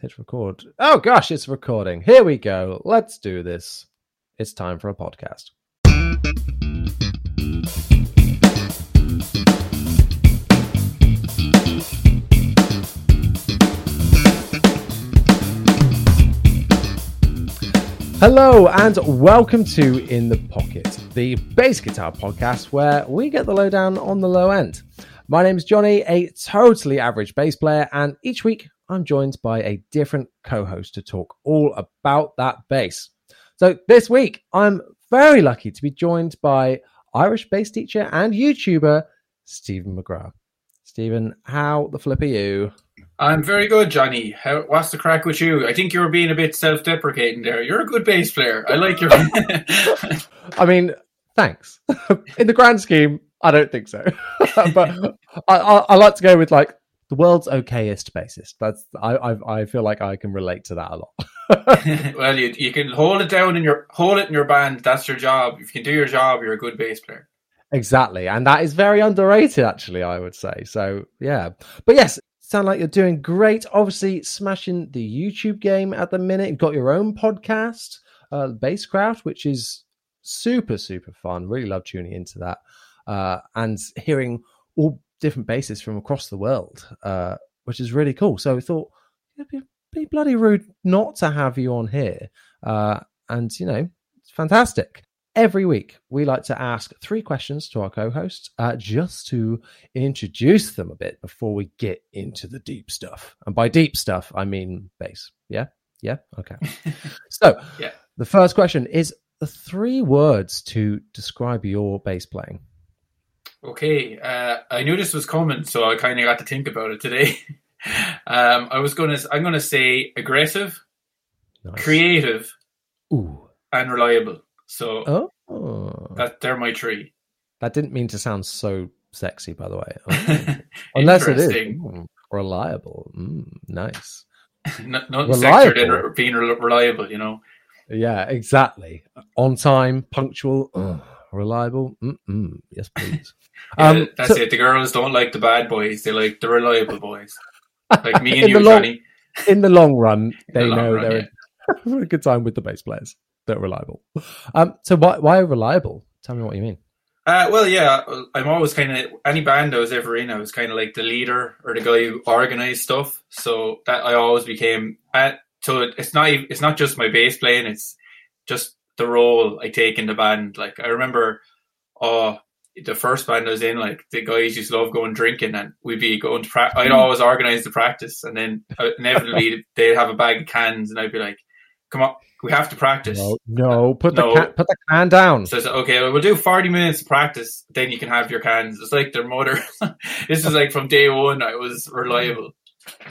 Hit record. Oh gosh, it's recording. Here we go. Let's do this. It's time for a podcast. Hello and welcome to In the Pocket, the bass guitar podcast where we get the lowdown on the low end. My name is Johnny, a totally average bass player, and each week I'm joined by a different co host to talk all about that bass. So this week I'm very lucky to be joined by Irish bass teacher and YouTuber Stephen McGrath. Stephen, how the flip are you? I'm very good, Johnny. How, what's the crack with you? I think you were being a bit self-deprecating there. You're a good bass player. I like your. I mean, thanks. In the grand scheme, I don't think so. but I, I, I like to go with like the world's okayest bassist. That's I, I I feel like I can relate to that a lot. well, you you can hold it down in your hold it in your band. That's your job. If you can do your job, you're a good bass player. exactly, and that is very underrated, actually. I would say so. Yeah, but yes. Sound like you're doing great. Obviously, smashing the YouTube game at the minute. You've got your own podcast, uh, Basscraft, which is super, super fun. Really love tuning into that uh, and hearing all different bases from across the world, uh, which is really cool. So I thought it'd be, be bloody rude not to have you on here. Uh, and, you know, it's fantastic. Every week, we like to ask three questions to our co host uh, just to introduce them a bit before we get into the deep stuff. And by deep stuff, I mean bass. Yeah? Yeah? Okay. so, Yeah. the first question is the three words to describe your bass playing. Okay, uh, I knew this was coming, so I kind of got to think about it today. um, I was gonna, I'm gonna say aggressive, Nice. creative, Ooh. and reliable. So Oh. that they're my three. That didn't mean to sound so sexy, by the way. Oh. Unless it is. Mm, reliable. Mm, nice. Not, not sexier than being reliable, you know. Yeah, exactly. On time, punctual, ugh, reliable. Mm-mm. Yes, please. Yeah, Um, that's so- it. The girls don't like the bad boys; they like the reliable boys, like me and you, long- Johnny. In the long run, they the long know run, they're having a good time with the bass players. They're reliable. Um, so why why reliable? Tell me what you mean. Uh, well, yeah, I'm always kind of any band I was ever in. I was kind of like the leader or the guy who organized stuff. So that I always became. Uh, so it's not. It's not just my bass playing. It's just the role I take in the band. Like I remember, oh, the first band I was in, like the guys used to love going drinking, and we'd be going to. practice. I'd always organize the practice, and then uh, inevitably they'd have a bag of cans, and I'd be like, "Come on, we have to practice." No, no, put the No. can, put the can down. So like, okay, well, we'll do 40 minutes of practice, then you can have your cans. It's like their mother. this is like from day one, I was reliable.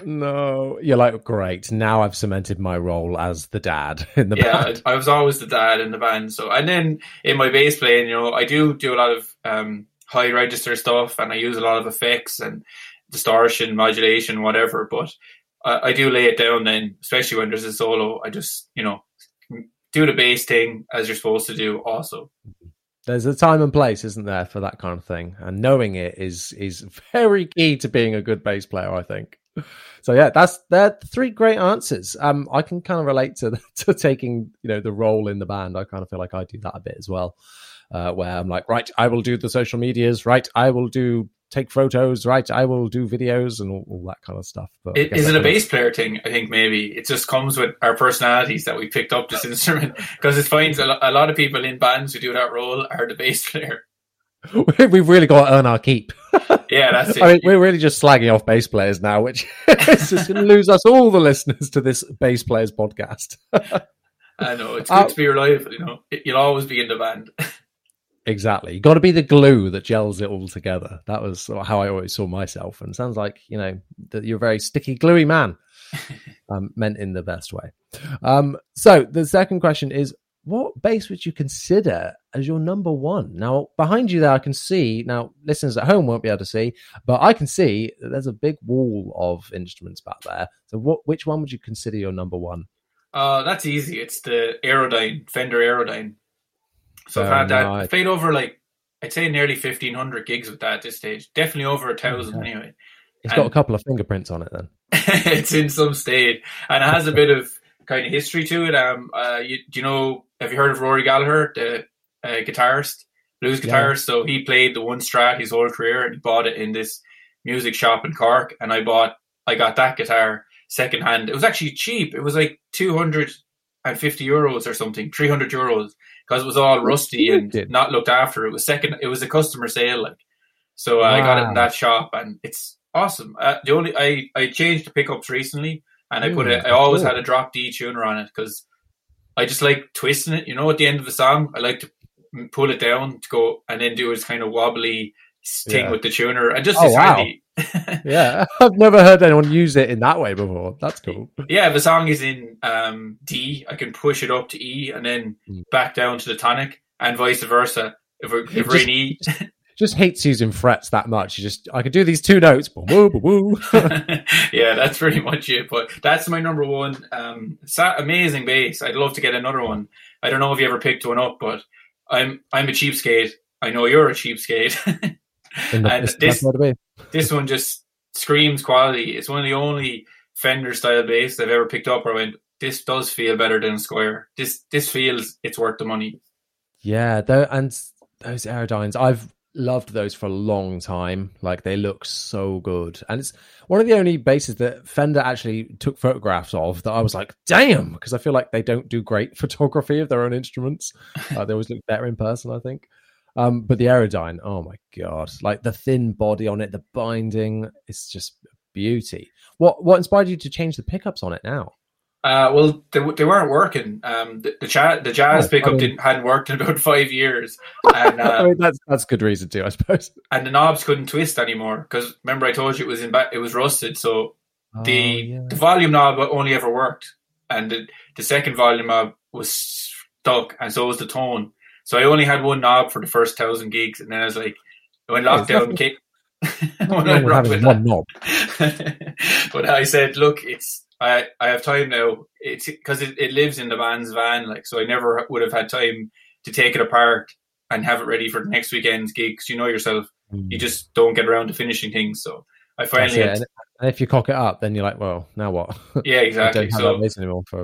No, you're like great. Now I've cemented my role as the dad in the Yeah, band. I, I was always the dad in the band. So, and then in my bass playing, you know, I do do a lot of um, high register stuff and I use a lot of effects and distortion, modulation, whatever. But I, I do lay it down then, especially when there's a solo. I just, you know, do the bass thing as you're supposed to do also. There's a time and place, isn't there, for that kind of thing, and knowing it is is very key to being a good bass player. I think. So yeah, that's they're three great answers. Um, I can kind of relate to to taking you know the role in the band. I kind of feel like I do that a bit as well, uh, where I'm like, right, I will do the social medias, right, I will do take photos, right, I will do videos and all, all that kind of stuff. But I Is, guess is I it a of- bass player thing? I think maybe it just comes with our personalities that we picked up this instrument because it finds a lot of people in bands who do that role are the bass player. We've really got to earn our keep. Yeah, that's it. I mean, we're really just slagging off bass players now, which is just going to lose us all the listeners to this bass players podcast. I know it's good Uh, to be reliable. You know, It- you'll always be in the band. Exactly. You got to be the glue that gels it all together. That was how I always saw myself. And sounds like, you know, that you're a very sticky, gluey man, um, meant in the best way. Um, so the second question is what bass would you consider as your number one? Now, behind you there, I can see, now listeners at home won't be able to see, but I can see that there's a big wall of instruments back there. So what, which one would you consider your number one? Uh, that's easy. It's the Aerodyne, Fender Aerodyne. So I've had that. Nice. played over like I'd say nearly fifteen hundred gigs with that at this stage. Definitely over a thousand okay. anyway. It's and got a couple of fingerprints on it then. it's in some state, and it has a bit of kind of history to it. Um, uh, you, do you know? Have you heard of Rory Gallagher, the uh, guitarist, blues guitarist? Yeah. So he played the one Strat his whole career, and he bought it in this music shop in Cork. And I bought, I got that guitar secondhand. It was actually cheap. It was like two hundred and fifty euros or something, three hundred euros because it was all rusty and not looked after. It was second. It was a customer sale, like so. Wow. I got it in that shop, and it's awesome. Uh, the only I I changed the pickups recently, and I put it. I always cool. had a drop D tuner on it because I just like twisting it. You know, at the end of the song, I like to pull it down to go and then do this kind of wobbly thing yeah. with the tuner and just oh, wow. yeah, I've never heard anyone use it in that way before. That's cool. Yeah, if a song is in um, D, I can push it up to E and then mm. back down to the tonic, and vice versa. If we're, if we're in E. just hates using frets that much. You just I could do these two notes. Woo, woo, woo. yeah, that's pretty much it. But that's my number one. Um, amazing bass. I'd love to get another one. I don't know if you ever picked one up, but I'm I'm a cheapskate. I know you're a cheapskate. and this, this one just screams quality. It's one of the only Fender style bass I've ever picked up where I went, this does feel better than Squier. This this feels it's worth the money. Yeah, and those Aerodynes, I've loved those for a long time. Like they look so good, and it's one of the only bases that Fender actually took photographs of that I was like, damn, because I feel like they don't do great photography of their own instruments. uh, they always look better in person, I think. Um, but the Aerodyne, oh my god, like the thin body on it, the binding, it's just beauty. What what inspired you to change the pickups on it now? Uh, well, they, they weren't working. Um, the, the, cha- the jazz oh, pickup I mean, didn't hadn't worked in about five years, and uh, I mean, that's that's good reason too, I suppose. And the knobs couldn't twist anymore because remember I told you it was in ba- it was rusted, so oh, the yeah. the volume knob only ever worked, and the, the second volume knob was stuck, and so was the tone. So I only had one knob for the first thousand gigs, and then I was like, when lockdown came, when I with one knob. but I said, look, it's I I have time now. It's because it, it lives in the band's van, like so. I never would have had time to take it apart and have it ready for the next weekend's gigs. You know yourself, mm. you just don't get around to finishing things. So I finally. Had, and if you cock it up, then you're like, well, now what? Yeah, exactly. so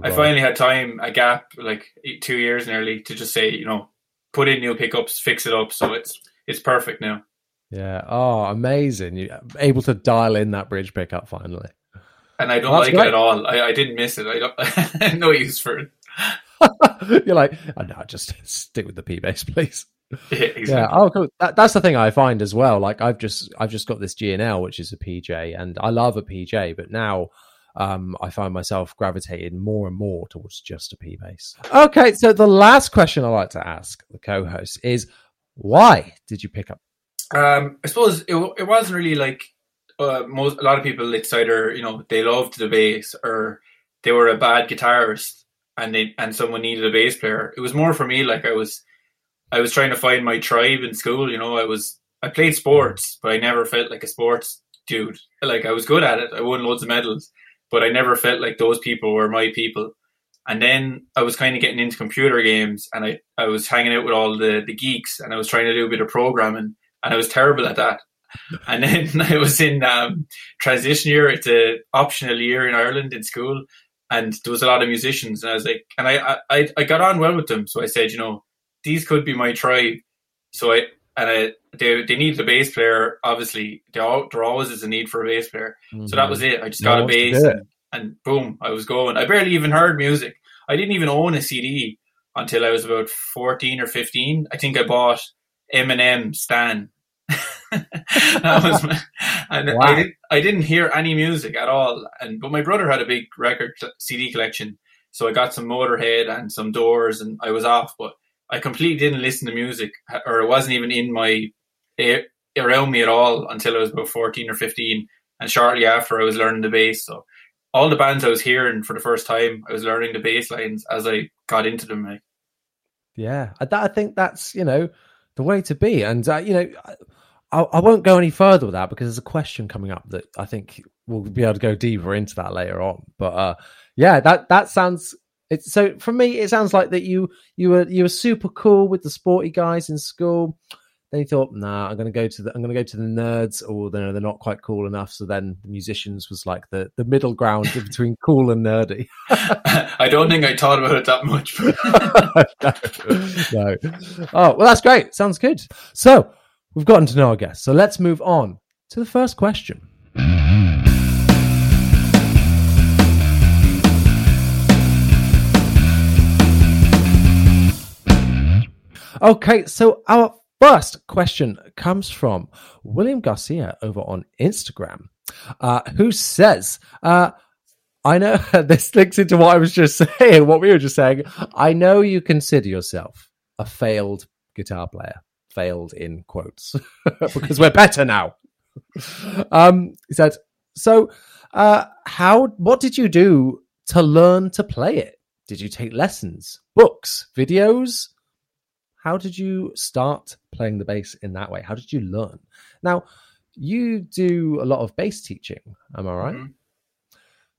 I finally had time, a gap, like two years nearly, to just say, you know, put in new pickups, fix it up, so it's it's perfect now. Yeah. Oh, amazing! You able to dial in that bridge pickup finally. And I don't like great. it at all. I, I didn't miss it. I don't. no use for it. You're like, oh, no, just stick with the P bass, please. Yeah, exactly. yeah. Oh, cool. That, that's the thing I find as well. Like, I've just, I've just got this G&L, which is a PJ, and I love a PJ, but now um, I find myself gravitating more and more towards just a P bass. Okay, so the last question I like to ask the co-host is, why did you pick up? Um, I suppose it, it wasn't really like uh, most a lot of people. It's either you know they loved the bass or they were a bad guitarist and they and someone needed a bass player. It was more for me like I was I was trying to find my tribe in school. You know, I was I played sports, but I never felt like a sports dude. Like I was good at it. I won loads of medals, but I never felt like those people were my people. And then I was kind of getting into computer games and I, I was hanging out with all the, the geeks and I was trying to do a bit of programming and I was terrible at that. And then I was in um, transition year. It's an optional year in Ireland in school, and there was a lot of musicians. And I was like, and I, I, I got on well with them. So I said, you know, these could be my tribe. So I, and I, they they needed a bass player. Obviously, there, all, there always is a need for a bass player. Mm-hmm. So that was it. I just got no, a bass, and, and, boom, I was going. I barely even heard music. I didn't even own a CD until I was about fourteen or fifteen. I think I bought Eminem Stan. that was my, and wow. I didn't I didn't hear any music at all. And but my brother had a big record CD collection, so I got some Motorhead and some Doors, and I was off. But I completely didn't listen to music, or it wasn't even in my around me at all until I was about fourteen or fifteen. And shortly after, I was learning the bass. So all the bands I was hearing for the first time, I was learning the bass lines as I got into them. Like. Yeah, I, I think that's you know the way to be, and uh, you know. I, I won't go any further with that because there's a question coming up that I think we'll be able to go deeper into that later on. But uh, yeah, that that sounds. It's so for me. It sounds like that you you were you were super cool with the sporty guys in school. Then you thought, nah, I'm gonna go to the I'm gonna go to the nerds, or they're they're not quite cool enough. So then the musicians was like the the middle ground between cool and nerdy. I don't think I thought about it that much. no, no. Oh well, that's great. Sounds good. So we've gotten to know our guests. So let's move on to the first question. Okay, so our first question comes from William Garcia over on Instagram, uh, who says, uh, I know this links into what I was just saying, what we were just saying. I know you consider yourself a failed guitar player, failed in quotes, because we're better now. Um, he said, so, uh, how, what did you do to learn to play it? Did you take lessons, books, videos? How did you start playing the bass in that way? How did you learn? Now, you do a lot of bass teaching, am I right? Mm-hmm.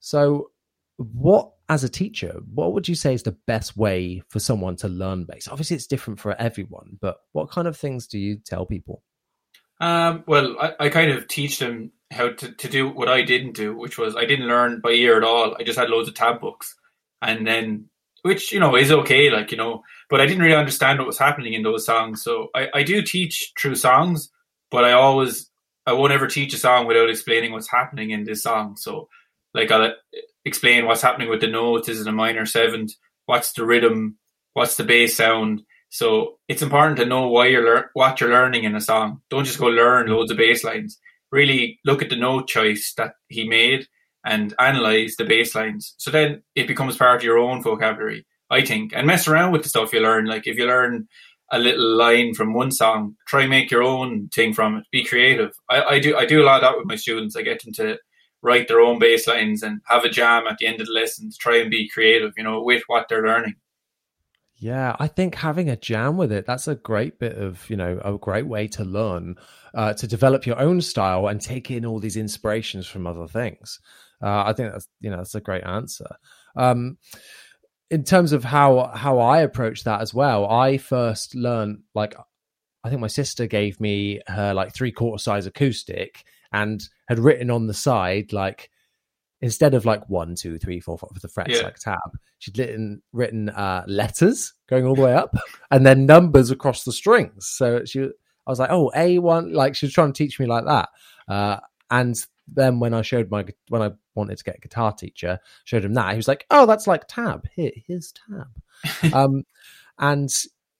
So, what as a teacher, what would you say is the best way for someone to learn bass? Obviously, it's different for everyone, but what kind of things do you tell people? Um, well, I, I, kind of teach them how to, to do what I didn't do, which was I didn't learn by ear at all. I just had loads of tab books, and then which you know is okay, like you know. But I didn't really understand what was happening in those songs. So I, I do teach true songs, but I always I won't ever teach a song without explaining what's happening in this song. So like I'll explain what's happening with the notes. Is it a minor seventh? What's the rhythm? What's the bass sound? So it's important to know why you're lear- what you're learning in a song. Don't just go learn loads of bass lines. Really look at the note choice that he made and analyze the bass lines. So then it becomes part of your own vocabulary, I think, and mess around with the stuff you learn. Like if you learn a little line from one song, try make your own thing from it. Be creative. I, I do I do a lot of that with my students. I get them to write their own bass lines and have a jam at the end of the lesson to try and be creative, you know, with what they're learning. Yeah, I think having a jam with it, that's a great bit of, you know, a great way to learn, uh, to develop your own style and take in all these inspirations from other things. Uh, I think that's you know that's a great answer. Um, in terms of how how I approach that as well, I first learned like I think my sister gave me her like three quarter size acoustic and had written on the side like instead of like one, two, three, four, five with the frets yeah. like tab, she'd written written uh, letters going all the way up and then numbers across the strings. So she, I was like, oh, A one, like she was trying to teach me like that. Uh, and then when I showed my when I wanted to get a guitar teacher, showed him that he was like, "Oh, that's like tab. Here, here's tab." um, and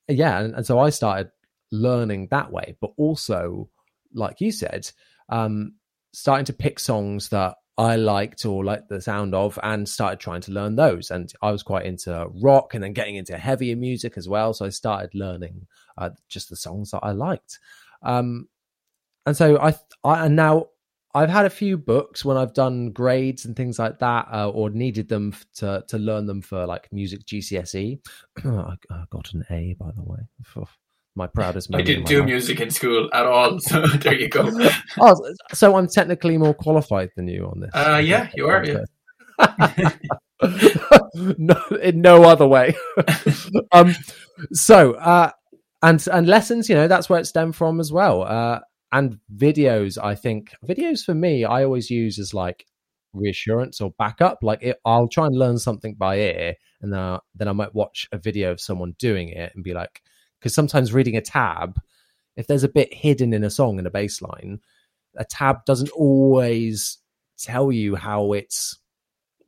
yeah, and, and, so I started learning that way, but also, like you said, um, starting to pick songs that I liked or liked the sound of, and started trying to learn those. And I was quite into rock, and then getting into heavier music as well. So I started learning uh, just the songs that I liked. Um, and so I, I and now I've had a few books when I've done grades and things like that, uh, or needed them to to learn them for like music GCSE. I got an A, by the way. My proudest. moment. I didn't do life. music in school at all, so there you go. oh, so I'm technically more qualified than you on this. Uh, yeah, you are. Yeah. no, in no other way. um, so, uh, and and lessons, you know, that's where it stemmed from as well. Uh, and videos i think videos for me i always use as like reassurance or backup like it, i'll try and learn something by ear and then, I, then i might watch a video of someone doing it and be like because sometimes reading a tab if there's a bit hidden in a song in a bass line a tab doesn't always tell you how it's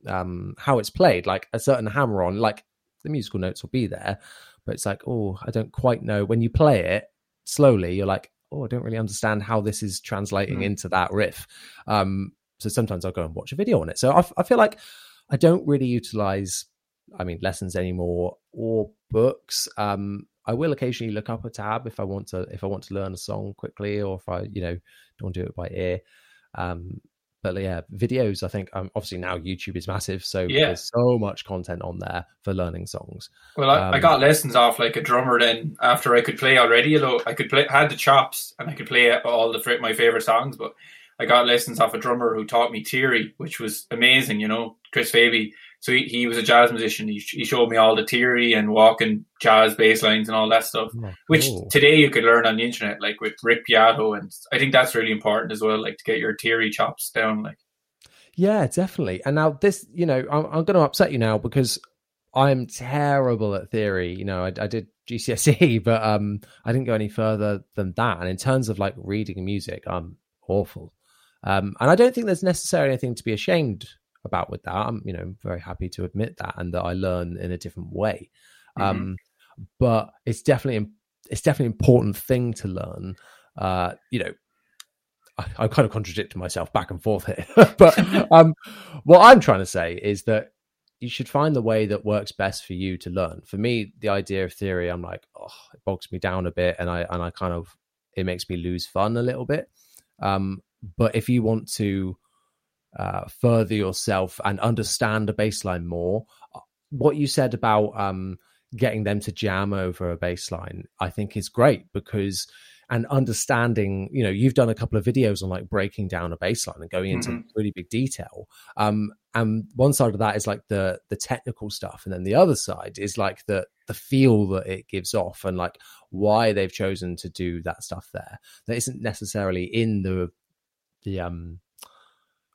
um how it's played like a certain hammer on like the musical notes will be there but it's like oh i don't quite know when you play it slowly you're like oh, I don't really understand how this is translating mm. into that riff. Um, so sometimes I'll go and watch a video on it. So I, I feel like I don't really utilize, I mean, lessons anymore or books. Um, I will occasionally look up a tab if I want to if I want to learn a song quickly or if I you know don't do it by ear. Um, but yeah, videos. I think um, obviously now YouTube is massive, so Yeah. there's so much content on there for learning songs. Well, I, I Um, got lessons off like a drummer. Then after I could play already, you know, I could play had the chops and I could play all the my favorite songs. But I got lessons off a drummer who taught me theory, which was amazing. You know, Chris Faby. So he, he was a jazz musician. He, he showed me all the theory and walking jazz bass lines and all that stuff, which cool. today you could learn on the internet, like with Rick Beato. And I think that's really important as well, like to get your theory chops down. Like, Yeah, definitely. And now this, you know, I'm, I'm going to upset you now because I'm terrible at theory. You know, I, I did GCSE, but um, I didn't go any further than that. And in terms of like reading music, I'm awful. Um, and I don't think there's necessarily anything to be ashamed about with that. I'm, you know, very happy to admit that and that I learn in a different way. Um, but it's definitely it's definitely an important thing to learn. Uh, you know, I, I kind of contradict myself back and forth here, but um, what I'm trying to say is that you should find the way that works best for you to learn. For me, the idea of theory, I'm like, oh, it bogs me down a bit, and I and I kind of it makes me lose fun a little bit. Um, but if you want to uh, further yourself and understand a baseline more, what you said about um, getting them to jam over a baseline, I think is great because and understanding, you know, you've done a couple of videos on like breaking down a baseline and going into Mhm. really big detail. Um, and one side of that is like the the technical stuff, and then the other side is like the the feel that it gives off and like why they've chosen to do that stuff there. That isn't necessarily in the the um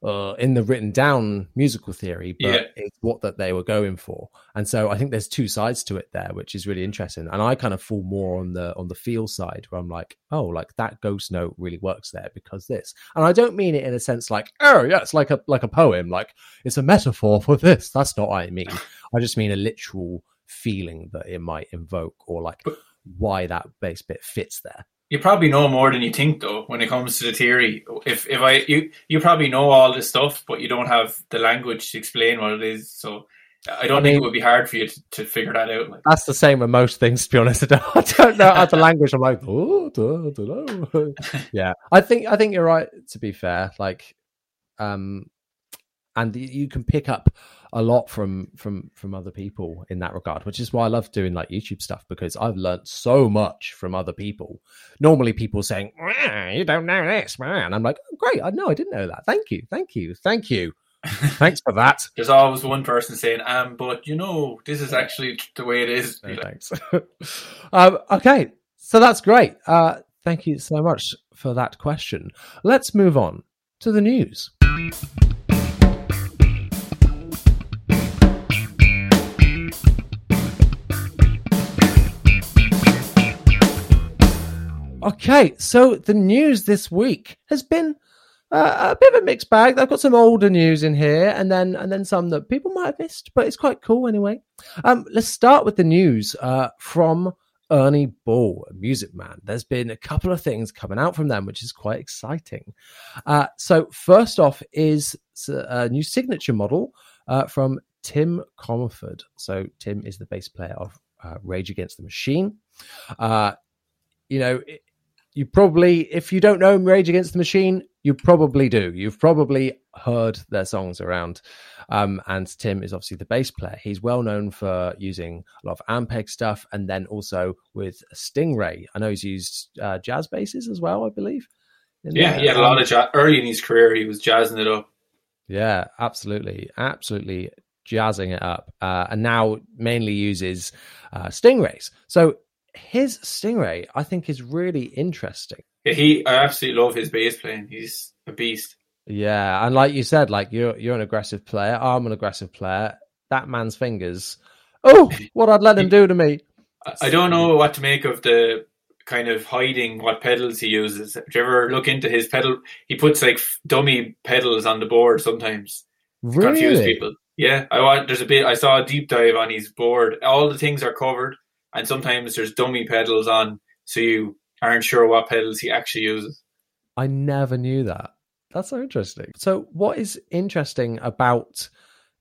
uh, in the written down musical theory, but Yeah. it's what that they were going for. And so I think there's two sides to it there, which is really interesting. And I kind of fall more on the on the feel side, where I'm like, oh, like that ghost note really works there because this. And I don't mean it in a sense like, oh yeah, it's like a like a poem, like it's a metaphor for this. That's not what I mean. I just mean a literal feeling that it might invoke, or like why that bass bit fits there. You probably know more than you think, though, when it comes to the theory. If if I you you probably know all this stuff, but you don't have the language to explain what it is. So I don't I think it would be hard for you to, to figure that out. Like, That's the same with most things, to be honest. I don't, I don't know how the language. I'm like, oh, don't know. yeah, I think I think you're right. To be fair, like, um, and you can pick up a lot from from from other people in that regard, which is why I love doing like YouTube stuff because I've learned so much from other people. Normally, people saying, "Ah, "You don't know this, man," I'm like, oh, "Great, I know, I didn't know that. Thank you, thank you, thank you, thanks for that." there's always one person saying, "Um, but you know, this is actually the way it is." No, thanks. um, okay, so that's great. Uh, thank you so much for that question. Let's move on to the news. Okay, so the news this week has been uh, a bit of a mixed bag. I've got some older news in here, and then and then some that people might have missed, but it's quite cool anyway. Um, let's start with the news uh, from Ernie Ball, a Music Man. There's been a couple of things coming out from them, which is quite exciting. Uh, so first off is a new signature model uh, from Tim Commerford. So Tim is the bass player of uh, Rage Against the Machine. Uh, you know, you probably, if you don't know Rage Against the Machine, you probably do. You've probably heard their songs around. Um, and Tim is obviously the bass player. He's well known for using a lot of Ampeg stuff and then also with Stingray. I know he's used uh, jazz basses as well, I believe. Yeah, he had a lot of jazz early in his career. He was jazzing it up. Yeah, absolutely, absolutely jazzing it up, uh, and now mainly uses uh, stingrays. So his stingray, I think, is really interesting. Yeah, he, I absolutely love his bass playing. He's a beast. Yeah, and like you said, like you're you're an aggressive player. I'm an aggressive player. That man's fingers. Oh, what I'd let him do to me. I- don't know what to make of the kind of hiding what pedals he uses. Did you ever look into his pedal? He puts like dummy pedals on the board sometimes. to Confuse people. Yeah, I want. There's a bit. I saw a deep dive on his board. All the things are covered, and sometimes there's dummy pedals on, so you aren't sure what pedals he actually uses. I never knew that. That's so interesting. So, what is interesting about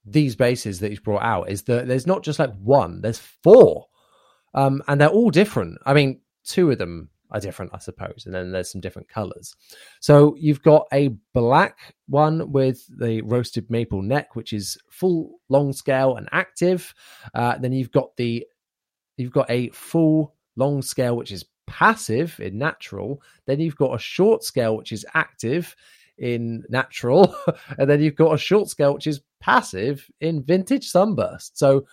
these bases that he's brought out is that there's not just like one, there's four. um, and they're all different. I mean, two of them are different, I suppose, and then there's some different colors. So you've got a black one with the roasted maple neck, which is full long scale and active. Uh, then you've got the you've got a full long scale, which is passive in natural. Then you've got a short scale, which is active in natural, and then you've got a short scale, which is passive in vintage sunburst. So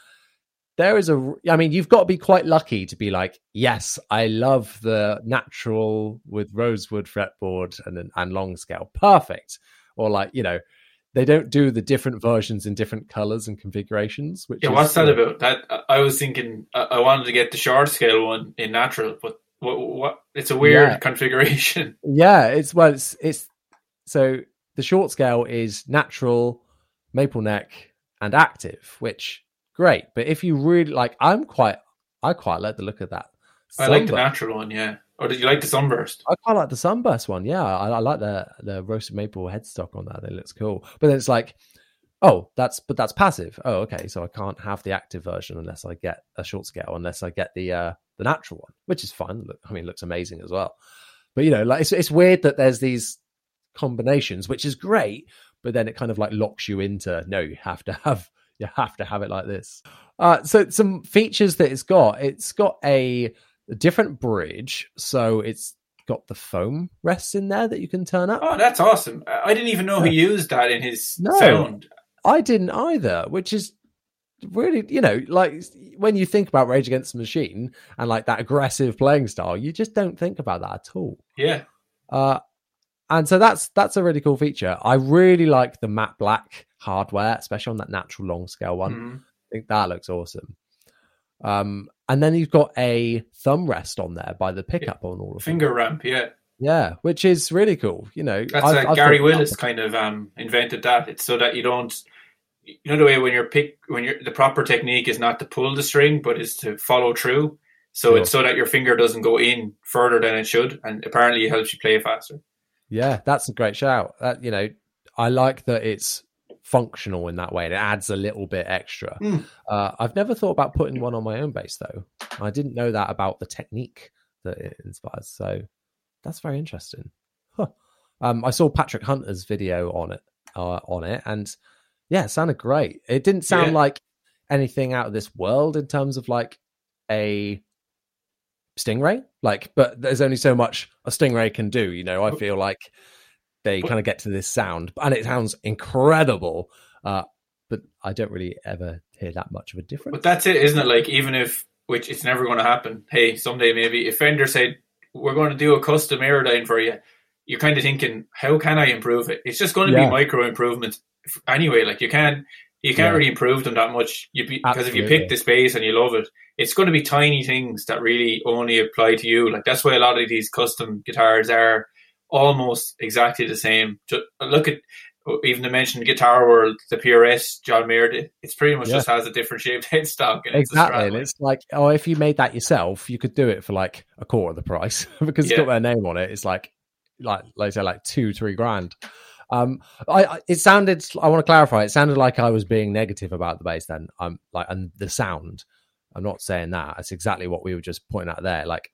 there is a i mean you've got to be quite lucky to be like yes i love the natural with rosewood fretboard and and long scale perfect or like you know they don't do the different versions in different colors and configurations which yeah is, what's that about? That i was thinking i I wanted to get the short scale one in natural but what, what it's a weird Yeah. configuration. Yeah it's well it's it's so the short scale is natural maple neck and active which great but if you really like i'm quite i quite like the look of that i like the natural one yeah or did you like the sunburst I quite like the sunburst one. Yeah, I, I like the the roasted maple headstock on that. It looks cool. But then it's like, oh, that's but that's passive. Oh, okay. So I can't have the active version unless I get a short scale, unless I get the uh the natural one, which is. Look, I mean, looks amazing as well. But you know, like it's it's weird that there's these combinations, which is great. But then it kind of like locks you into no, you have to have you have to have it like this. Uh, so some features that it's got. It's got a a different bridge, so it's got the foam rests in there that you can turn up. oh that's awesome i didn't even know he used that in his No. sound I didn't either, which is really, you know, like when you think about Rage Against the Machine and like that aggressive playing style, you just don't think about that at all. yeah Uh, and so that's that's a really cool feature. I really like the matte black hardware, especially on that natural long scale one. Mhm. I think that looks awesome. Um, and then you've got a thumb rest on there by the pickup on all of them. finger ramp yeah Yeah, which is really cool. You know, That's I've- uh, I've Gary Willis kind of um, invented that. It's so that you don't, you know, the way when you're pick when you're the proper technique is not to pull the string, but is to follow through. So Sure. it's so that your finger doesn't go in further than it should, and apparently it helps you play faster. Yeah, that's a great shout. That you know, I like that it's functional in that way and it adds a little bit extra. Mm. Uh, I've never thought about putting one on my own bass though. I didn't know that about the technique that it inspires. So that's very interesting. Huh. Um, I saw Patrick Hunter's video on it uh, on it, and yeah, it sounded great. It didn't sound Yeah. like anything out of this world in terms of like a stingray like but there's only so much a stingray can do you know i feel like they kind of get to this sound and it sounds incredible uh but i don't really ever hear that much of a difference But that's it, isn't it? Like even if which it's never going to happen. Hey, someday maybe if Fender said we're going to do a custom Aerodyne for you, you're kind of thinking, how can I improve it? It's just going to Yeah. be micro improvements anyway. Like you can't you can't Yeah. really improve them that much. You because if you pick the space and you love it, it's going to be tiny things that really only apply to you. Like that's why a lot of these custom guitars are almost exactly the same. Just look at even the mentioned Guitar World, the PRS John Mayer. It's pretty much Yeah. just has a different shaped headstock. And it's exactly Strat, and it's like oh if you made that yourself you could do it for like a quarter of the price because it's Yeah. got their name on it it's like like like I say like two three grand um I, I it sounded i want to clarify it sounded like i was being negative about the bass then i'm like and the sound i'm not saying that that's exactly what we were just pointing out there like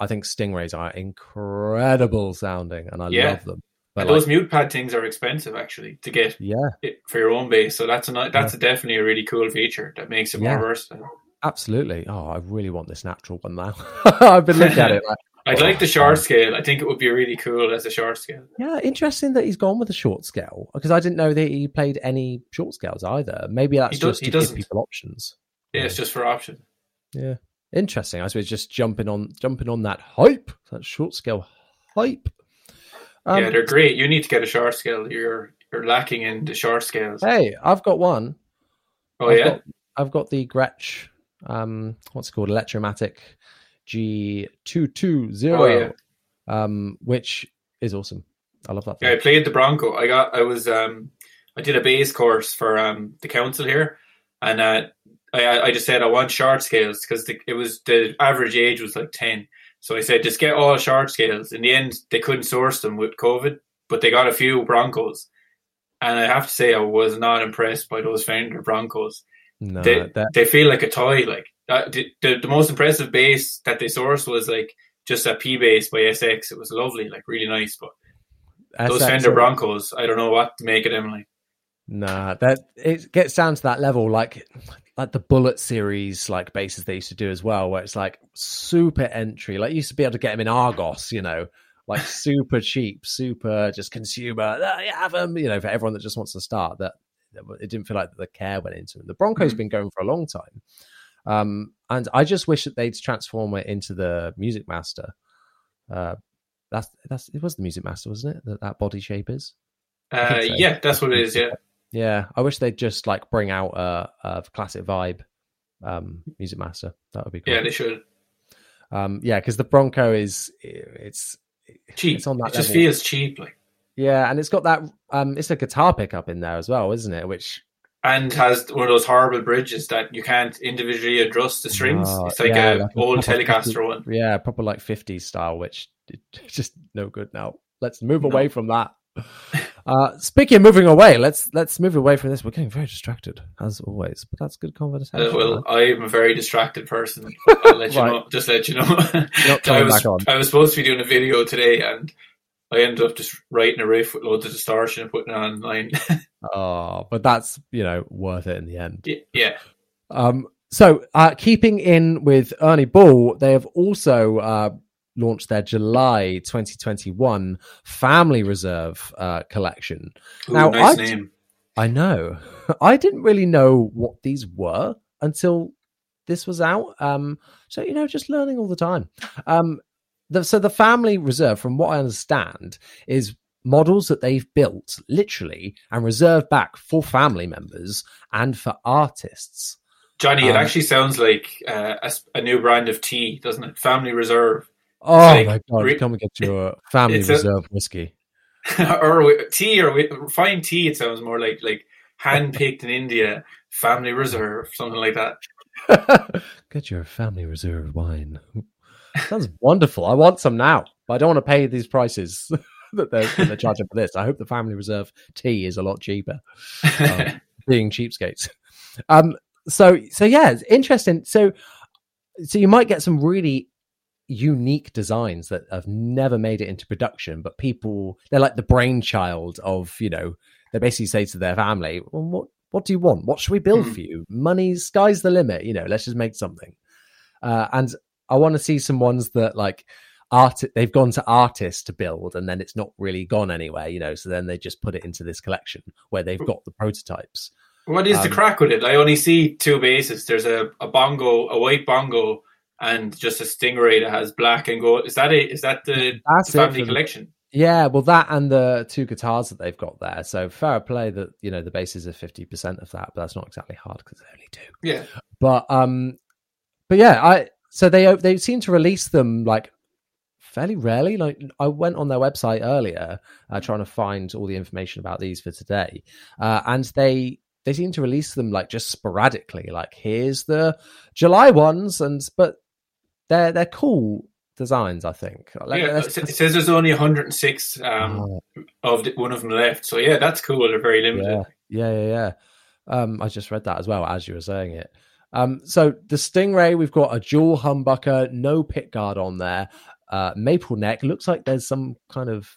i think stingrays are incredible sounding and i Yeah. love them but And like, those mute pad things are expensive actually to get yeah for your own bass. So that's a that's a definitely a really cool feature that makes it Yeah. more versatile. absolutely oh i really want this natural one now i've been looking at it like I'd Oh, like the oh, short wow. scale. I think it would be really cool as a short scale. Yeah, interesting that he's gone with a short scale because I didn't know that he played any short scales either. Maybe that's He just he to give people options. Yeah, it's just for option. Yeah, interesting. I suppose just jumping on jumping on that hype, that short scale hype. Um, yeah, they're great. You need to get a short scale. You're you're lacking in the short scales. hey, I've got one. oh I've yeah, got, I've got the Gretsch. Um, what's it called? Electromatic G two two zero. Oh, yeah. Um, which is awesome. I love that. yeah. I played the Bronco. I got. I was. Um, I did a bass course for um the council here, and uh, I I just said I want short scales because it was the average age was like ten. So I said just get all short scales. In the end, they couldn't source them with COVID, but they got a few Broncos. And I have to say, I was not impressed by those Fender Broncos. No, they, that- they feel like a toy. Like uh, the, the, the most impressive bass that they sourced was like just a P bass by SX. It was lovely, like really nice. But those Fender Broncos, I don't know what to make of them. Like Nah, that it gets down to that level, like like the Bullet series, like bases they used to do as well, where it's like super entry. Like you used to be able to get them in Argos, you know, like super cheap, super just consumer. "Ah, you have them, you know, for everyone that just wants to start. That it didn't feel like the care went into them. The Broncos Mhm. been going for a long time, um, and I just wish that they'd transform it into the Music Master. Uh, that's that's it was the Music Master, wasn't it? That that body shape is. uh, so. yeah, that's what it is. Yeah, Yeah, I wish they'd just like bring out a, a classic vibe um, Music Master. That would be cool. yeah, they should. um, yeah, because the Bronco is it's Cheap. It's on that it just level. feels cheap, like, yeah, and it's got that um, it's a guitar pickup in there as well, isn't it? Which and has one of those horrible bridges that you can't individually adjust the strings. Oh, it's like yeah, a like old proper Telecaster one. yeah, proper like 50s style, which just no good now. Let's move No. away from that. Uh, speaking of moving away, let's let's move away from this. We're getting very distracted as always, but that's good conversation. Uh, well. I'm a very distracted person. I'll let you Right. know. Just let you know. I was back on. I was supposed to be doing a video today, and I ended up just writing a riff with loads of distortion and putting it online. Oh, but that's you know worth it in the end. Yeah, Um, so, uh, keeping in with Ernie Ball, they have also uh, launched their July 2021 Family Reserve uh, collection. Ooh, Now, nice I- know. I didn't really know what these were until this was out. Um, so you know, just learning all the time. Um, the, so the Family Reserve, from what I understand, is models that they've built literally and reserved back for family members and for artists. Johnny, it um, actually sounds like uh, a, a new brand of tea, doesn't it? Family Reserve, Oh like my god! re- come and get your Family it's a- Reserve whiskey. or tea, or fine tea. It sounds more like like hand picked in India, Family Reserve, something like that. Get your family reserve wine. Sounds wonderful. I want some now, but I don't want to pay these prices that they're, that they're charging for this. I hope the family reserve tea is a lot cheaper. Um, being cheapskates. Um, so so yeah, it's interesting. So so you might get some really unique designs that have never made it into production, but people they're like the brainchild of you know they basically say to their family, well, what what do you want? What should we build Hmm. for you? Money, sky's the limit. You know, let's just make something. Uh, and I want to see some ones that like art they've gone to artists to build and then it's not really gone anywhere you know so then they just put it into this collection where they've got the prototypes What is the Um, crack with it? I only see two bases. There's a, a bongo, a white bongo, and just a stingray that has black and gold. Is that it? Is that the, That's the family collection? yeah well that and the two guitars that they've got there so fair play that you know the bases are 50% of that but that's not exactly hard because they're only two Yeah. but um but yeah i so they they seem to release them like fairly rarely like i went on their website earlier uh, trying to find all the information about these for today uh, and they they seem to release them like just sporadically like here's the july ones and but they're they're cool designs i think like, yeah. It says there's only 106 um, Oh, of the, one of them left. So yeah, that's cool. They're very limited. Yeah, yeah, yeah, yeah. Um, I just read that as well as you were saying it. Um, so the Stingray, we've got a dual humbucker, no pick guard on there. Uh, maple neck looks like there's some kind of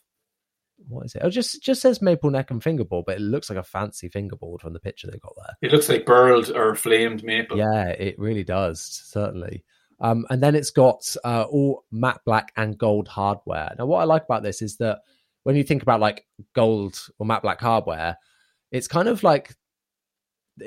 what is it? Oh, just just says maple neck and fingerboard, but it looks like a fancy fingerboard from the picture they got there. It looks like burled or flamed maple. Yeah, it really does, certainly. Um, and then it's got uh, all matte black and gold hardware. Now, what I like about this is that when you think about like gold or matte black hardware, it's kind of like,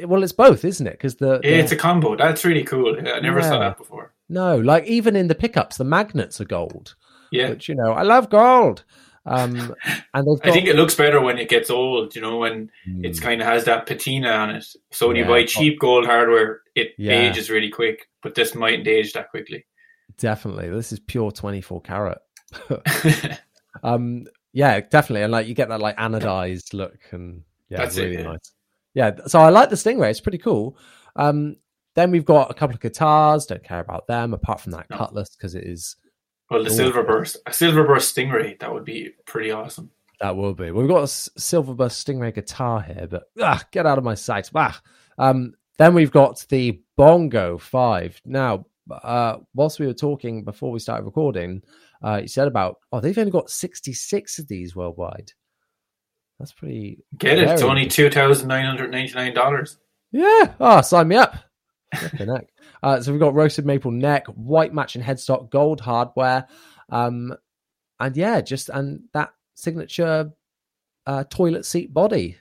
well, it's both, isn't it? Because the, the- it's a combo. That's really cool. I never saw that before. no, like even in the pickups, the magnets are gold. Yeah. Which you know, I love gold. Um, and got, I think it looks better when it gets old, you know, when it's Hmm. kind of has that patina on it. So when Yeah. you buy cheap gold hardware, it Yeah. ages really quick, but this mightn't age that quickly. definitely this is pure twenty four carat. Um, yeah, definitely, and like you get that like anodized look, and yeah, That's it, really yeah. nice. Yeah, so I like the Stingray; it's pretty cool. Um, then we've got a couple of guitars. Don't care about them apart from that No. Cutlass because it is well, the Ooh. silver burst, a silver burst stingray, that would be pretty awesome. that will be. We've got a Silverburst Stingray guitar here, but ah, get out of my sight. Ah. Um, then we've got the Bongo Five. Now, uh, whilst we were talking before we started recording, uh, you said about oh they've only got sixty six of these worldwide. That's pretty. Get it? It's only two thousand nine hundred ninety nine dollars. Yeah. Oh, sign me up. Heck. Uh, so we've got roasted maple neck, white matching headstock, gold hardware, um, and yeah, just and that signature uh, toilet seat body.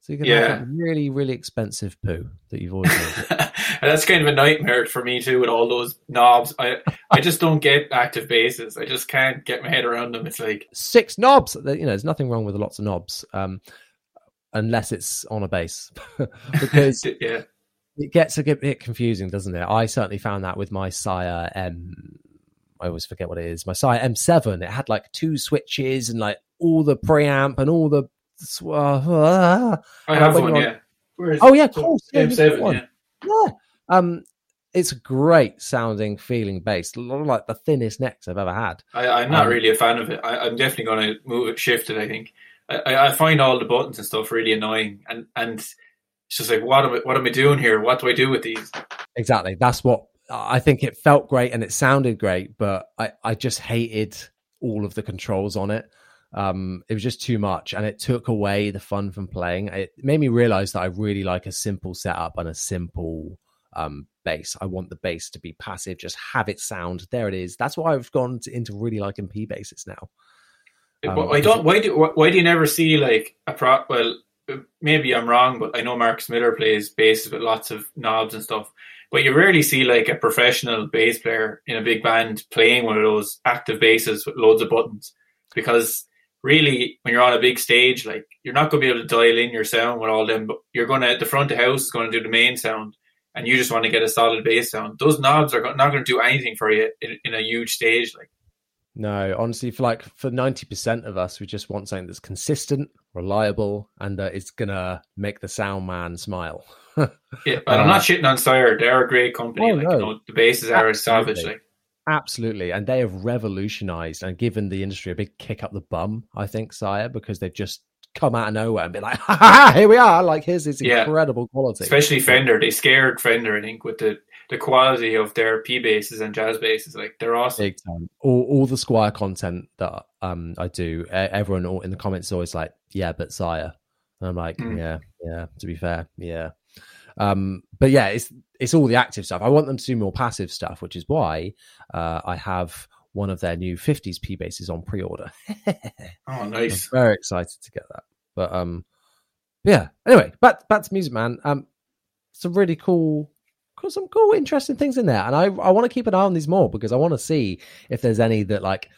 So you can Yeah. have that really, really expensive poo that you've always and that's kind of a nightmare for me too with all those knobs. I I just don't get active basses. I just can't get my head around them. It's like Six knobs. You know, there's nothing wrong with lots of knobs, um, unless it's on a bass, because yeah. It gets a bit confusing, doesn't it? I certainly found that with my Sire M. I always forget what it is. My Sire M7. It had like two switches and like all the preamp and all the. uh, I have one, on- yeah. Oh yeah, of course. Yeah, M7, yeah. Yeah. Um, it's a great sounding, feeling bass. Like the thinnest necks I've ever had. I, I'm not Um, really a fan of it. I, I'm definitely going to move it, shift it. I think. I, I I find all the buttons and stuff really annoying, and and it's just like, what am I, what am I doing here? What do I do with these? Exactly. That's what I think. It felt great and it sounded great, but I, I just hated all of the controls on it. Um, it was just too much, and it took away the fun from playing. It made me realize that I really like a simple setup and a simple um bass. I want the bass to be passive, just have it sound. There it is. That's why I've gone to, into really liking P basses now. Um, I don't. Why do why do you never see like a pro? Well, maybe I'm wrong, but I know Marcus Miller plays bass with lots of knobs and stuff. But you rarely see like a professional bass player in a big band playing one of those active basses with loads of buttons, because really, when you're on a big stage, like you're not going to be able to dial in your sound with all them. But you're going to the front of house is going to do the main sound, and you just want to get a solid bass sound. Those knobs are not going to do anything for you in, in a huge stage. Like No, honestly, for like for ninety percent of us, we just want something that's consistent, reliable, and that is gonna make the sound man smile. Yeah, and I'm Uh, not shitting on Sire. They're a great company. Oh, like no. you know, the basses are Absolutely. savage. Like Absolutely, and they have revolutionized and given the industry a big kick up the bum. I think, Sire, because they've just come out of nowhere and be like, ha, ha, ha, "Here we are! Like, here's this Yeah. incredible quality." especially Fender, they scared Fender. I think with the the quality of their P basses and jazz basses, like they're awesome. big time. All, all the Squier content that um I do, everyone all- in the comments is always like, "Yeah, but Sire," and I'm like, Mm. "Yeah, yeah." To be fair, yeah. Um, but yeah, it's it's all the active stuff. I want them to do more passive stuff, which is why uh, I have one of their new 50s P basses on pre-order. Oh, nice. I'm very excited to get that. But um, yeah. Anyway, back back to Music Man. Um, some really cool, cool, some cool, interesting things in there, and I I want to keep an eye on these more because I want to see if there's any that like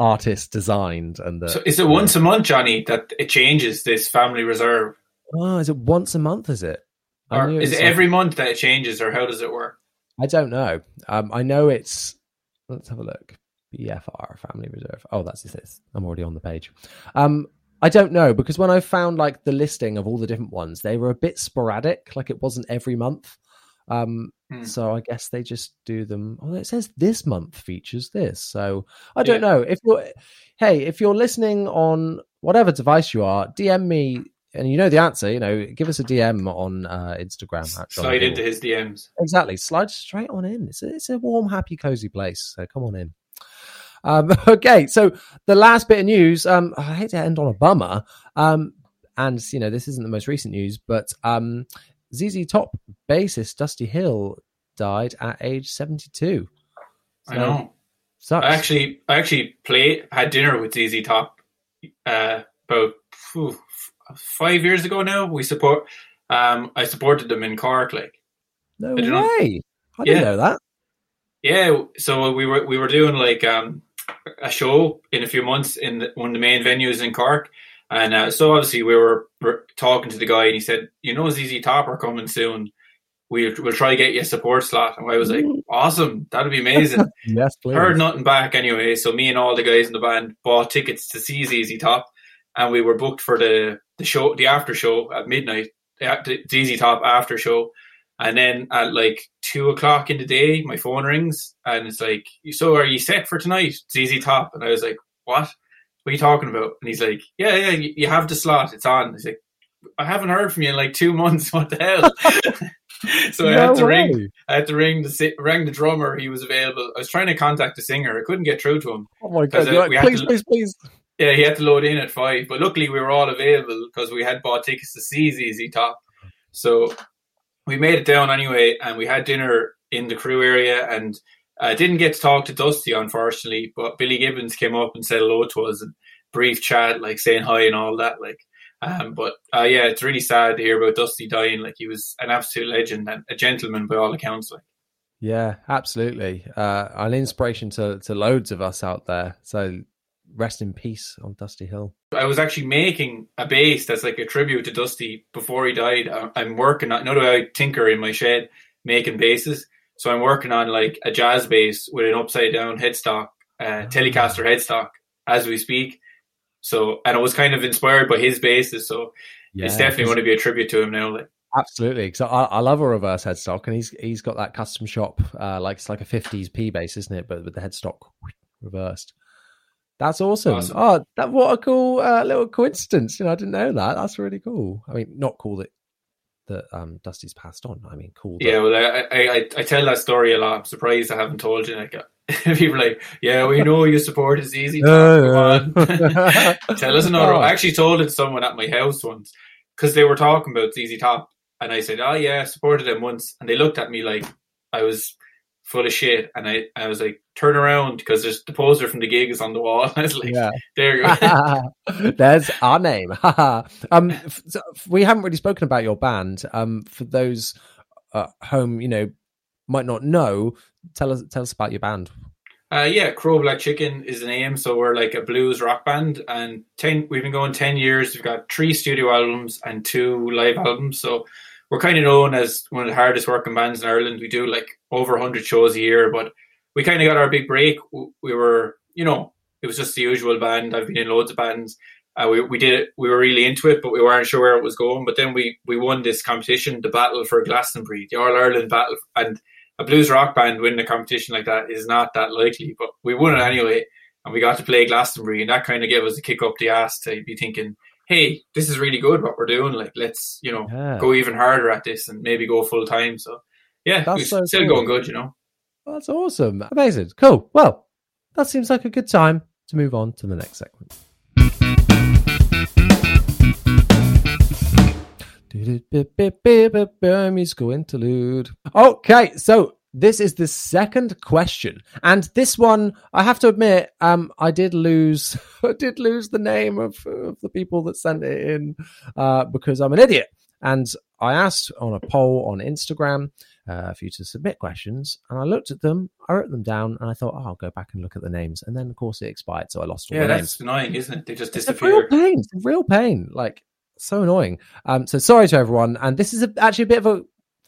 artists designed and that. So is it once a month, Jonny, that it changes this family reserve, Oh, is it once a month? Is it? Or is it like- every month that it changes, or how does it work? I don't know. Um, I know it's. Let's have a look. BFR Family Reserve. Oh, that's this. I'm already on the page. Um, I don't know because when I found like the listing of all the different ones, they were a bit sporadic. Like it wasn't every month. Um, Hmm. so I guess they just do them. Oh, it says this month features this. So I don't Yeah. know if you're. Hey, if you're listening on whatever device you are, DM me. And you know the answer, you know, give us a DM on uh, Instagram. at John Slide Hill. into his DMs. Exactly. Slide straight on in. It's a, it's a warm, happy, cozy place. So come on in. Um, okay. So the last bit of news, um, I hate to end on a bummer. Um, and, you know, this isn't the most recent news, but um, ZZ Top bassist Dusty Hill died at age 72. I know. Sucks. I actually, I actually played, had dinner with ZZ Top uh, about phew, f- five years ago now. We support, um, I supported them in Cork, like. no I don't know. way. I didn't Yeah. know that. Yeah, so we were we were doing like um, a show in a few months in the, one of the main venues in Cork, and uh, so obviously we were, were talking to the guy, and he said, "You know, ZZ Top are coming soon. We'll we'll try to get you a support slot." And I was like, "Awesome, that'd be amazing." Yes, please. Heard nothing back anyway, so me and all the guys in the band bought tickets to see ZZ Top, and we were booked for the the show, the after show at midnight, the the ZZ Top after show. And then at like two o'clock in the day, my phone rings and it's like, "So are you set for tonight, ZZ Top?" And I was like, "What? What are you talking about?" And he's like, "Yeah, yeah, you, you have the slot. It's on." He's like, I haven't heard from you in like two months. What the hell? so I had to way. ring. I had to ring the rang the drummer. He was available. I was trying to contact the singer. I couldn't get through to him. Oh my god! uh, like, please, to- please, please. Yeah, he had to load in at five, but luckily we were all available because we had bought tickets to see ZZ Top. So we made it down anyway, and we had dinner in the crew area, and I didn't get to talk to Dusty unfortunately, but Billy Gibbons came up and said hello to us and brief chat, like saying hi and all that, like. Um, but uh, yeah, it's really sad to hear about Dusty dying. Like he was an absolute legend and a gentleman by all accounts. Like. Yeah, absolutely. Uh, an inspiration to to loads of us out there. So rest in peace on Dusty Hill. I was actually making a bass that's like a tribute to Dusty before he died. I- I'm working on, you know, I tinker in my shed making basses. So I'm working on like a jazz bass with an upside down headstock, uh, Telecaster headstock as we speak. So, and I was kind of inspired by his basses. So Yeah, it's definitely going to be a tribute to him now. Like, Absolutely, because I, I love a reverse headstock, and he's he's got that custom shop, uh, like it's like a '50s P bass, isn't it? But with the headstock reversed. That's awesome. Awesome. Oh, that what a cool uh, little coincidence. You know, I didn't know that. That's really cool. I mean, not cool that that um, Dusty's passed on. I mean, cool. Yeah, well, I, I, I, tell that story a lot. I'm surprised I haven't told you. Like, uh, people are like, yeah, we know you supported ZZ. Come on. Tell us another. Oh. I actually told it to someone at my house once because they were talking about ZZ Top, and I said, "Oh yeah, I supported them once," and they looked at me like I was full of shit, and I, I was like, "Turn around," because there's the poster from the gig is on the wall. I was like, yeah. "There you go." There's our name. um, f- so we haven't really spoken about your band. Um, for those uh, home, you know, might not know. Tell us, tell us about your band. Uh, yeah, Crow Black Chicken is the name. So we're like a blues rock band, and ten. We've been going ten years. We've got three studio albums and two live albums. So we're kind of known as one of the hardest working bands in Ireland. We do like over hundred shows a year, but we kind of got our big break. We were, you know, it was just the usual band. I've been in loads of bands. Uh, we we did it. We were really into it, but we weren't sure where it was going. But then we we won this competition, the Battle for Glastonbury, the All Ireland Battle, and a blues rock band winning a competition like that is not that likely, but we won it anyway, and we got to play Glastonbury, and that kind of gave us a kick up the ass to be thinking, hey, this is really good what we're doing. Like, let's you know Yeah. go even harder at this and maybe go full time. So yeah, That's so still cool. going good, you know. That's awesome. Amazing. Cool. Well, that seems like a good time to move on to the next segment. Musical interlude. Okay, so this is the second question, and this one I have to admit, um, I did lose, I did lose the name of, of the people that sent it in, uh, because I'm an idiot, and I asked on a poll on Instagram uh, for you to submit questions, and I looked at them, I wrote them down, and I thought, oh, I'll go back and look at the names, and then of course it expired, so I lost all Yeah, the names. that's annoying, isn't it? They just It's a real disappear. pain. It's a real pain. Like so annoying. Um, so sorry to everyone. And this is a, actually a bit of a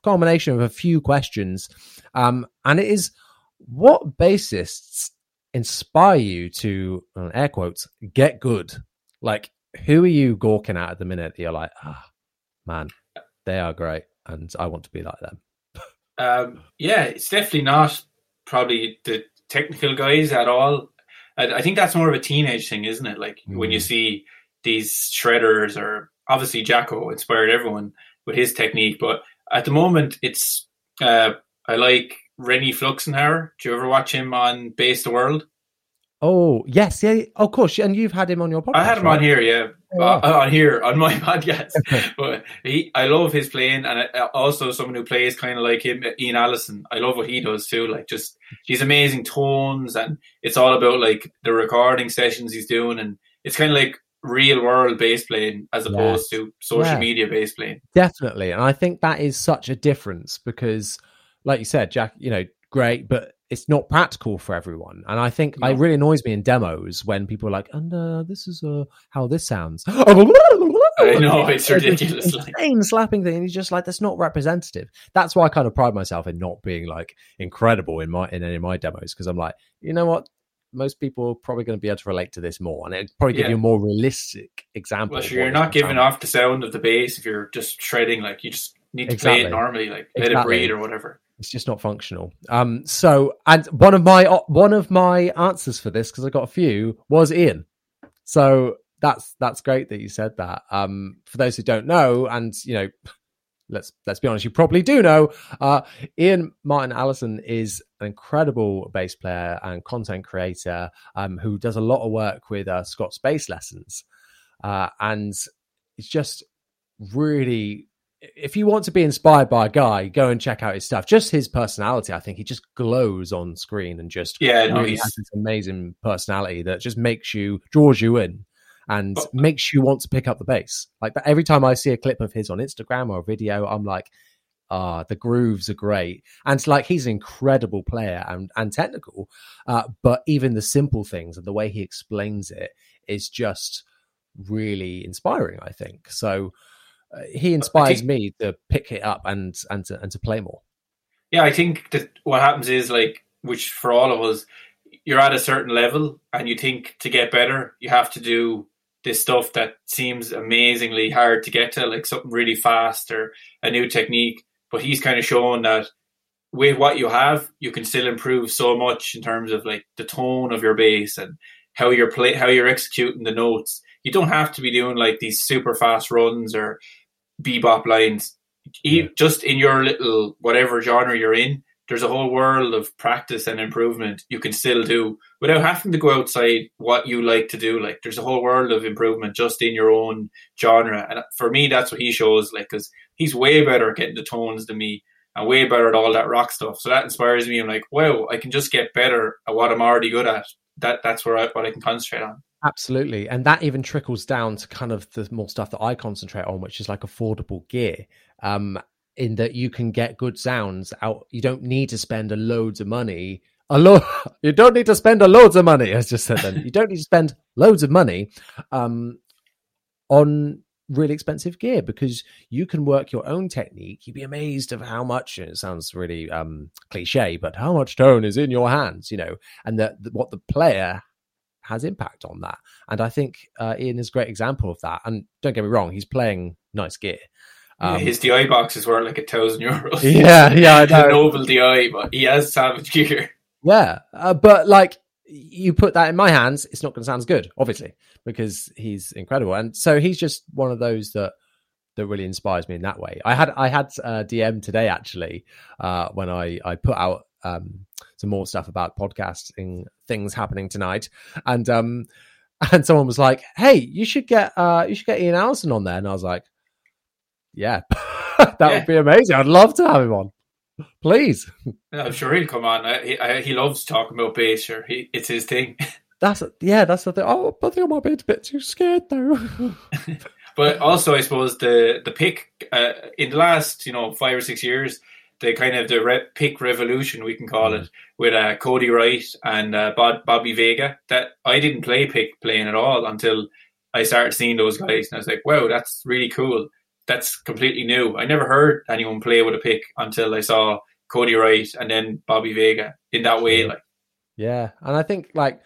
combination of a few questions. Um, and it is what bassists inspire you to, air quotes, get good? Like, who are you gawking at at the minute? that You're like, ah, man, they are great, and I want to be like them. Um, yeah, it's definitely not probably the technical guys at all. I, I think that's more of a teenage thing, isn't it? Like when you Mm. see these shredders, or obviously Jaco inspired everyone with his technique, but at the moment, it's uh, I like Rennie Fluxenhauer. Do you ever watch him on Base the World? Oh yes, yeah, of course. And you've had him on your podcast. I had him right? on here, yeah, Oh, uh, on here on my podcast. but he, I love his playing, and uh, also someone who plays kind of like him, Ian Allison. I love what he does too. Like just these amazing tones, and it's all about like the recording sessions he's doing, and it's kind of like real world bass playing as opposed to social Yeah. media bass playing. Definitely. And I think that is such a difference because, like you said, Jack, you know, great, but it's not practical for everyone. And I think it really annoys me in demos when people are like, and uh, this is uh, how this sounds. I know, it's ridiculous, Insane slapping thing. And he's just like, that's not representative. That's why I kind of pride myself in not being like incredible in my in any of my demos because I'm like, you know what? Most people are probably going to be able to relate to this more, and it probably give Yeah. you a more realistic example. Well, sure, you're not giving off the sound of the bass if you're just shredding. Like you just need to play it normally, like let it breathe or whatever. it's just not functional. Um, so and one of my one of my answers for this because I got a few was Ian. So that's that's great that you said that. Um, for those who don't know, and you know, let's let's be honest, you probably do know. Uh, Ian Martin Allison is an incredible bass player and content creator um, who does a lot of work with uh, Scott's bass lessons, uh, and it's just really. If you want to be inspired by a guy, go and check out his stuff. Just his personality, I think he just glows on screen and just Yeah, no, really he's- has this amazing personality that just makes you draws you in and But- makes you want to pick up the bass. Like that every time I see a clip of his on Instagram or a video, I'm like, ah, the grooves are great. And like he's an incredible player and, and technical. Uh, but even the simple things and the way he explains it is just really inspiring, I think. So uh, he inspires think- me to pick it up and and to and to play more. Yeah, I think that what happens is like, which for all of us, you're at a certain level, and you think to get better, you have to do this stuff that seems amazingly hard to get to, like something really fast or a new technique. But he's kind of shown that with what you have, you can still improve so much in terms of like the tone of your bass and how you're play, how you're executing the notes. You don't have to be doing like these super fast runs or bebop lines. E- Just in your little whatever genre you're in, there's a whole world of practice and improvement you can still do without having to go outside what you like to do. Like there's a whole world of improvement just in your own genre, and for me, that's what he shows. Like because he's way better at getting the tones than me, and way better at all that rock stuff. So that inspires me. I'm like, wow, I can just get better at what I'm already good at. That that's where I, what I can concentrate on. Absolutely. And that even trickles down to kind of the more stuff that I concentrate on, which is like affordable gear. Um, in that you can get good sounds out. You don't need to spend a loads of money. A lot. You don't need to spend a loads of money. As just said then, you don't need to spend loads of money um, on really expensive gear because you can work your own technique. You'd be amazed of how much. It sounds really um, cliche, but how much tone is in your hands, you know, and that what the player has impact on that. And I think uh, Ian is a great example of that. And don't get me wrong, he's playing nice gear. Yeah, Um, his DI box is worth like a thousand euros. yeah, yeah, I a know. noble DI, but he has savage gear. Yeah, uh, but like you put that in my hands, it's not going to sound as good, obviously, because he's incredible, and so he's just one of those that that really inspires me in that way. I had I had uh, DM today actually uh, when I I put out um, some more stuff about podcasting things happening tonight, and um and someone was like, "Hey, you should get uh you should get Ian Allison on there," and I was like, "Yeah, that Yeah. would be amazing. I'd love to have him on, please." I'm sure he'll come on. I, he, I, he loves talking about bass. Sure, he, it's his thing. That's yeah, that's the thing. Oh, I think I might be a bit too scared though. But also, I suppose the the pick uh, in the last you know five or six years, the kind of the re- pick revolution we can call Mm. it with uh, Cody Wright and uh, Bob, Bobby Vega. That I didn't play pick playing at all until I started seeing those guys, and I was like, wow, that's really cool. That's completely new. I never heard anyone play with a pick until I saw Cody Wright and then Bobby Vega in that way. Yeah. Like, yeah, and I think like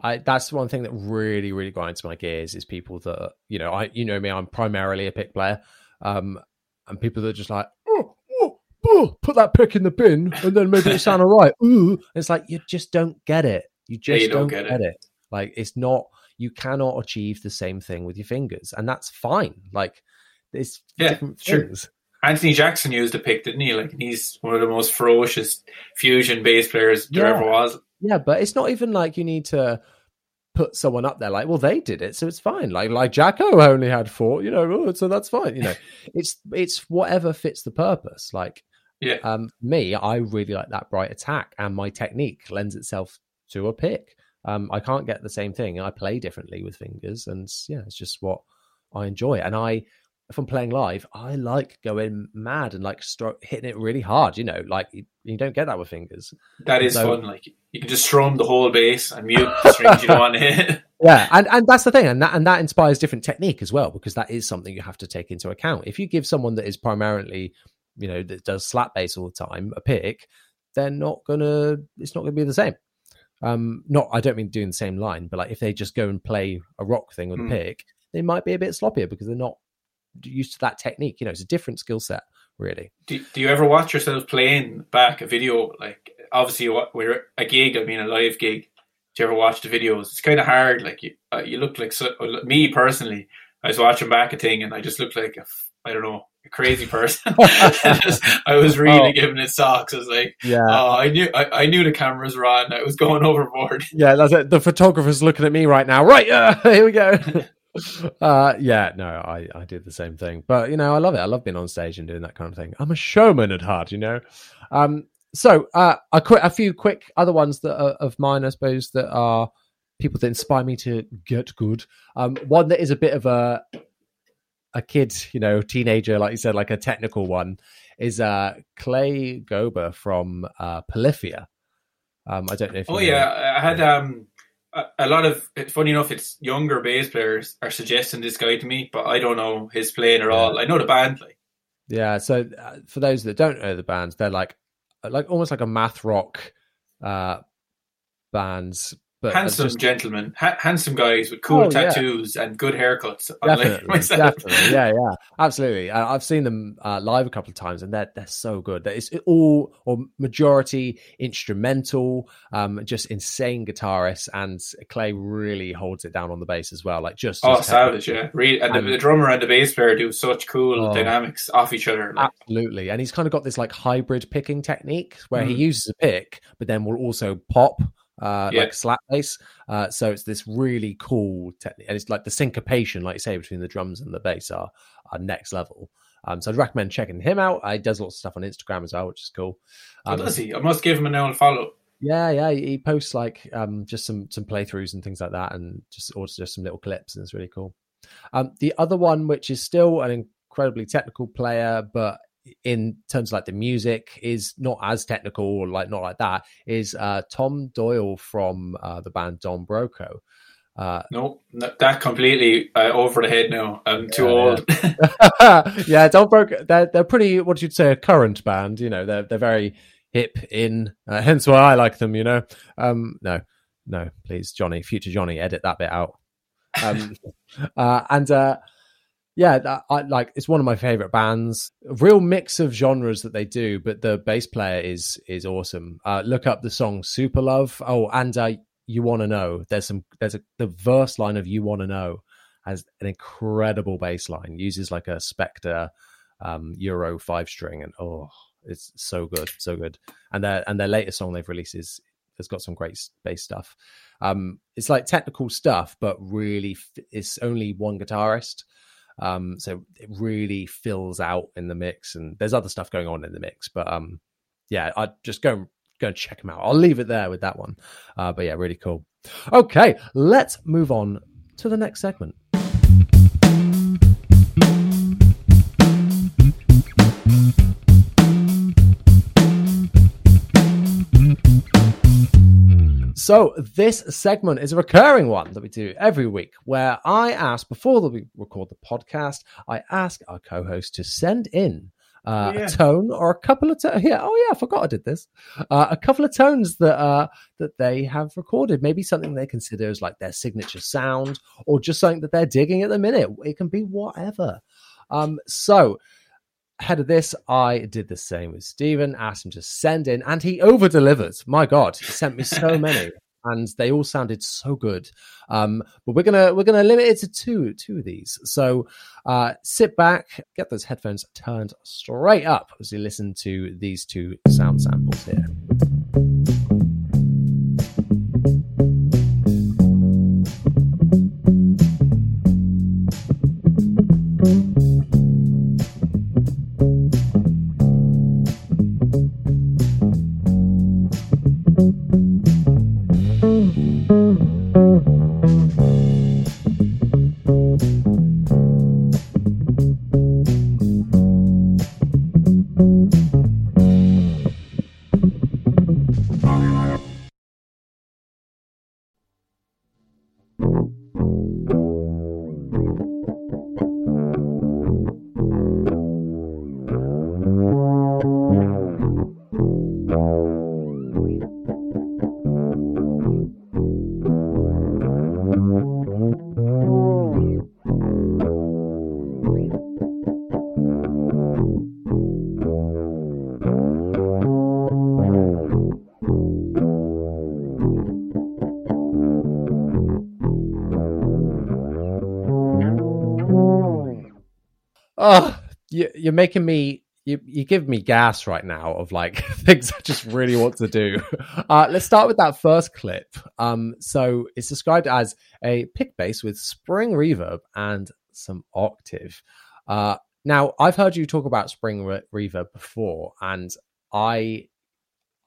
I that's one thing that really really grinds my gears is people that you know I you know me I'm primarily a pick player, um, and people that are just like oh, oh, oh, put that pick in the bin and then maybe it sound alright. Ooh, it's like you just don't get it. You Yeah, just you don't don't, get get, it. it. Like it's not you cannot achieve the same thing with your fingers, and that's fine. Like it's Yeah, different sure. things. Anthony Jackson used a pick, didn't he? Like, he's one of the most ferocious fusion bass players there Yeah. ever was. Yeah, but it's not even like you need to put someone up there like, well, they did it, so it's fine. Like like Jaco only had four, you know, oh, so that's fine. You know, it's it's whatever fits the purpose. Like Yeah. um me, I really like that bright attack and my technique lends itself to a pick. Um I can't get the same thing. I play differently with fingers and yeah, it's just what I enjoy. And I if I'm playing live, I like going mad and like stro- hitting it really hard, you know, like you, you don't get that with fingers. That is So- fun. Like, you can just strum the whole bass and mute the strings you don't want to hit. yeah and and that's the thing and that and that inspires different technique as well because that is something you have to take into account if you give someone that is primarily you know that does slap bass all the time a pick they're not gonna it's not gonna be the same um not i don't mean doing the same line but like if they just go and play a rock thing with Hmm. a pick they might be a bit sloppier because they're not used to that technique you know it's a different skill set really Do, do you ever watch yourself playing back a video? Like, obviously, we're a gig, I mean, a live gig. do you ever watch the videos? It's kind of hard. Like you, uh, you look like so, me personally. I was watching back a thing, and I just looked like I don't know a crazy person. I was really oh. giving it socks. I was like, yeah, oh, I knew I, I, knew the cameras were on. I was going overboard. Yeah, that's it. The photographer's looking at me right now. Right, uh, here we go. Uh, yeah, no, I, I did the same thing. But, you know, I love it. I love being on stage and doing that kind of thing. I'm a showman at heart, you know. Um, so, uh, a, qu- a few quick other ones that are of mine, I suppose, that are people that inspire me to get good. Um, one that is a bit of a a kid, you know, teenager, like you said, like a technical one, is uh, Clay Gober from uh, Polyphia. Um, I don't know if. Oh yeah, I had um, a, lot of. Funny enough, it's younger bass players are suggesting this guy to me, but I don't know his playing at all. I know the band, like. Yeah, so uh, for those that don't know the bands, they're like, like almost like a math rock uh, bands, but handsome just... gentlemen, ha- handsome guys with cool oh, tattoos yeah. and good haircuts. Definitely, definitely, yeah, yeah, absolutely. I, have seen them uh, live a couple of times, and they're they're so good. It's all or majority instrumental, um, just insane guitarists, and Clay really holds it down on the bass as well. Like just oh, savage, yeah. Really, and, and the, the, drummer and the bass player do such cool oh, dynamics off each other. Like. Absolutely, and he's kind of got this like hybrid picking technique where mm. he uses a pick, but then will also pop uh, yeah. like slap bass. Uh, so it's this really cool technique, and it's like the syncopation, like you say, between the drums and the bass are, are next level. Um, so I'd recommend checking him out. He does lots of stuff on Instagram as well, which is cool. Um, does he? I must give him a old follow. Yeah, yeah, he posts like um, just some some playthroughs and things like that, and just or just some little clips, and it's really cool. Um, the other one, which is still an incredibly technical player, but in terms of like the music is not as technical or like not like that is uh tom doyle from uh the band don broco. Uh no that completely uh, over the head now. I'm too yeah, old. yeah, yeah don broco they're, they're pretty what you'd say a current band you know they're they're very hip in uh, hence why i like them you know. Um no no please johnny future johnny edit that bit out. Um uh and uh yeah, I like it's one of my favorite bands. A real mix of genres that they do, but the bass player is is awesome. Uh, look up the song "Super Love." Oh, and uh, you want to know? There's some. There's a the verse line of "You Want to Know" has an incredible bass line. Uses like a Spector um, Euro five string, and oh, it's so good, so good. And their and their latest song they've released is has got some great bass stuff. Um, it's like technical stuff, but really, it's only one guitarist. Um, so it really fills out in the mix, and there's other stuff going on in the mix. But um, yeah, I just go go and check them out. I'll leave it there with that one. Uh, but yeah, really cool. Okay, let's move on to the next segment. So, this segment is a recurring one that we do every week where I ask, before we record the podcast, I ask our co host to send in uh, yeah. a tone or a couple of tones. Yeah, oh yeah, I forgot I did this. Uh, a couple of tones that uh, that they have recorded, maybe something they consider as like their signature sound, or just something that they're digging at the minute. It can be whatever. Um, so ahead of this, I did the same with Stephen, asked him to send in, and he over delivered. My God, he sent me so many. And they all sounded so good, um, but we're gonna we're gonna limit it to two two of these. So uh, sit back, get those headphones turned straight up as you listen to these two sound samples here. You're making me you, you give me gas right now of like things I just really want to do. Uh, let's start with that first clip. Um, so it's described as a pick bass with spring reverb and some octave. Uh, now I've heard you talk about spring re- reverb before, and I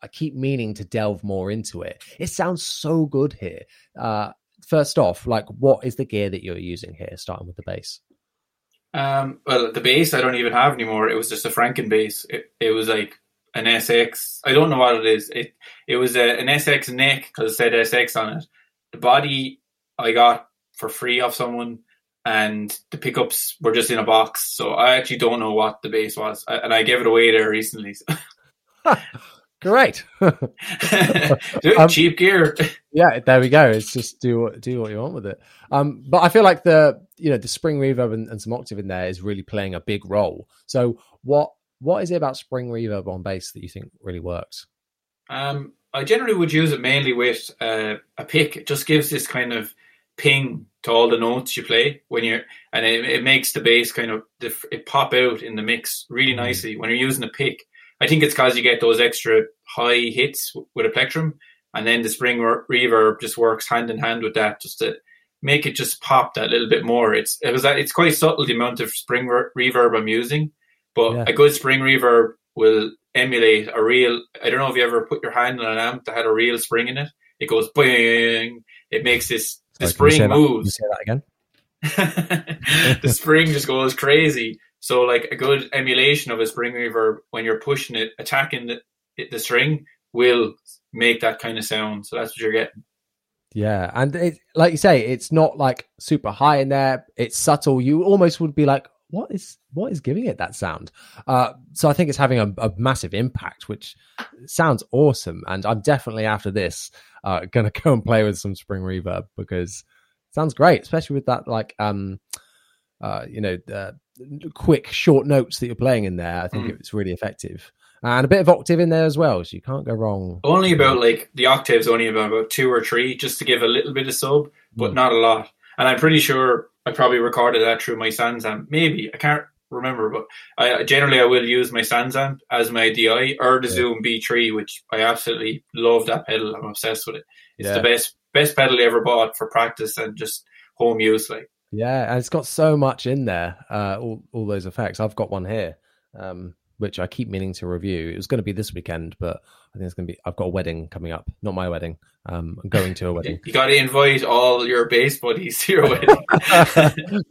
I keep meaning to delve more into it. It sounds so good here. Uh, first off, like what is the gear that you're using here? Starting with the bass. Um, well, the bass I don't even have anymore. It was just a Franken bass. It, it was like an SX. I don't know what it is. It it was a, an SX neck because it said SX on it. The body I got for free off someone, and the pickups were just in a box. So I actually don't know what the bass was, I, and I gave it away there recently. So. Great. um, cheap gear. yeah, there we go. It's just do do what you want with it. Um, but I feel like the you know the spring reverb and, and, some octave in there is really playing a big role. So what what is it about spring reverb on bass that you think really works? Um, I generally would use it mainly with uh, a pick. It just gives this kind of ping to all the notes you play when you're, and it, it makes the bass kind of it pop out in the mix really mm. nicely when you're using a pick I think it's because you get those extra high hits with a plectrum, and then the spring reverb just works hand in hand with that, just to make it just pop that little bit more. It's it was it's quite subtle the amount of spring reverb I'm using, but yeah. a good spring reverb will emulate a real. I don't know if you ever put your hand on an amp that had a real spring in it. It goes bang. It makes this the spring moves. Say that again. the spring just goes crazy. So like a good emulation of a spring reverb when you're pushing it, attacking the, the string will make that kind of sound. So that's what you're getting. Yeah, and it, like you say, it's not like super high in there. It's subtle. You almost would be like, "What is what is giving it that sound?" Uh, so I think it's having a, a, massive impact, which sounds awesome. And I'm definitely after this uh, going to go and play with some spring reverb because it sounds great, especially with that like um, uh, you know, uh, quick short notes that you're playing in there. I think mm. it's really effective. And a bit of octave in there as well, so you can't go wrong. Only about like the octaves, only about, about two or three, just to give a little bit of sub, but mm. not a lot. And I'm pretty sure I probably recorded that through my SansAmp. Maybe I can't remember, but I generally I will use my SansAmp as my DI or the yeah. Zoom B3, which I absolutely love that pedal. I'm obsessed with it. It's yeah. the best best pedal I ever bought for practice and just home use. Like yeah, and it's got so much in there, uh, all all those effects. I've got one here, um, which I keep meaning to review. It was going to be this weekend, but I think it's going to be. I've got a wedding coming up, not my wedding. Um, I'm going to a wedding. you got to invite all your bass buddies to your wedding.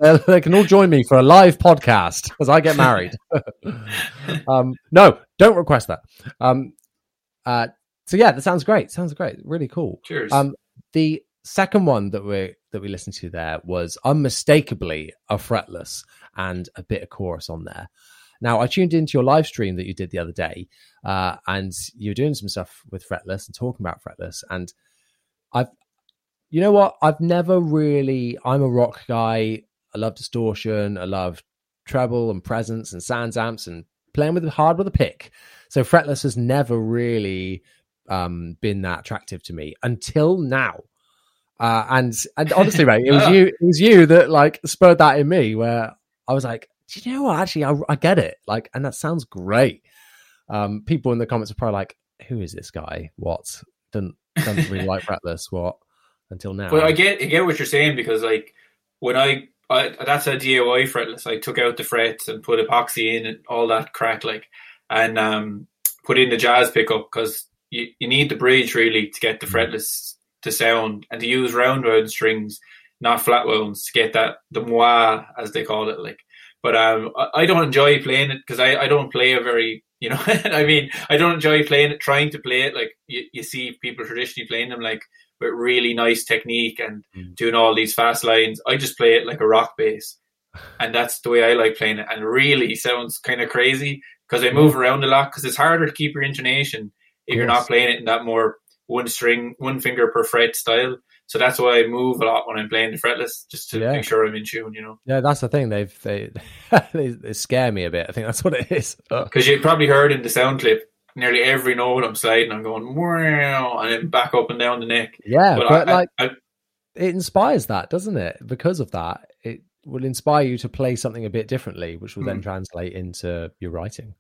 they can all join me for a live podcast because I get married. um, no, don't request that. Um, uh, so yeah, that sounds great. Sounds great. Really cool. Cheers. Um, the second one that we that we listened to there was unmistakably a fretless and a bit of chorus on there. Now I tuned into your live stream that you did the other day, uh, and you're doing some stuff with fretless and talking about fretless, and I've, you know what, I've never really. I'm a rock guy. I love distortion. I love treble and presence and sans amps and playing with hard with a pick. So fretless has never really um, been that attractive to me until now. Uh, and and honestly, mate, it was you. It was you that like spurred that in me, where I was like, "Do you know what? Actually, I, I get it. Like, and that sounds great." Um, people in the comments are probably like, "Who is this guy? What? Doesn't doesn't really like fretless? What?" Until now, but I get I get what you're saying because like when I, I that's a DIY fretless. I took out the frets and put epoxy in and all that crack, like, and um, put in the jazz pickup because you, you need the bridge really to get the mm. fretless to sound and to use round wound strings, not flat wounds, to get that the mwah as they call it. Like, but um, I don't enjoy playing it because I, I don't play a very you know I mean I don't enjoy playing it trying to play it like you, you see people traditionally playing them like with really nice technique and mm. doing all these fast lines. I just play it like a rock bass. And that's the way I like playing it. And really sounds kind of crazy because I move around a lot because it's harder to keep your intonation if you're not playing it in that more one string, one finger per fret style. So that's why I move a lot when I'm playing the fretless, just to yeah. make sure I'm in tune. You know. Yeah, that's the thing. They've they, they, they scare me a bit. I think that's what it is. Because you probably heard in the sound clip, nearly every note I'm sliding, I'm going wow, and then back up and down the neck. Yeah, but, but I, like I, it inspires that, doesn't it? Because of that, it will inspire you to play something a bit differently, which will then Mm. translate into your writing.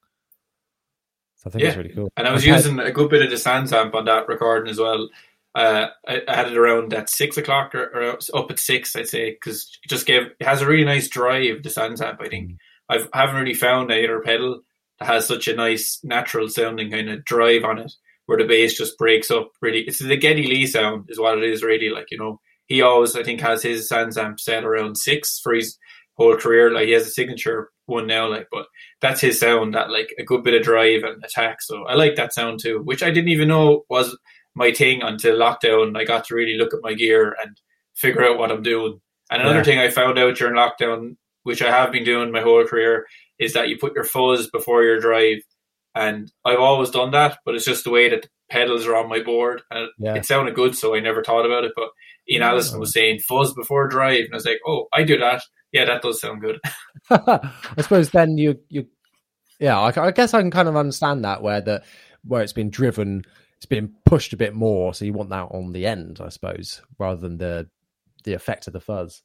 So I think Yeah. it's really cool. And I was using a good bit of the SansAmp on that recording as well. Uh, I, I had it around at six o'clock or, or up at six, I'd say, because it just gave it has a really nice drive. The SansAmp, I think. I've, I haven't really found either pedal that has such a nice natural sounding kind of drive on it, where the bass just breaks up. Really, it's the Geddy Lee sound, is what it is. Really, like you know, he always I think has his SansAmp set around six for his whole career. Like he has a signature one now, like but that's his sound. That like a good bit of drive and attack. So I like that sound too, which I didn't even know was my thing until lockdown. I got to really look at my gear and figure out what I'm doing. And another Yeah. thing I found out during lockdown, which I have been doing my whole career, is that you put your fuzz before your drive. And I've always done that, but it's just the way that the pedals are on my board. And Yeah. it sounded good, so I never thought about it. But Ian Allison was saying fuzz before drive. And I was like, oh, I do that. Yeah, that does sound good. I suppose then you you yeah I, I guess I can kind of understand that where the where it's been driven it's been pushed a bit more so you want that on the end I suppose rather than the the effect of the fuzz.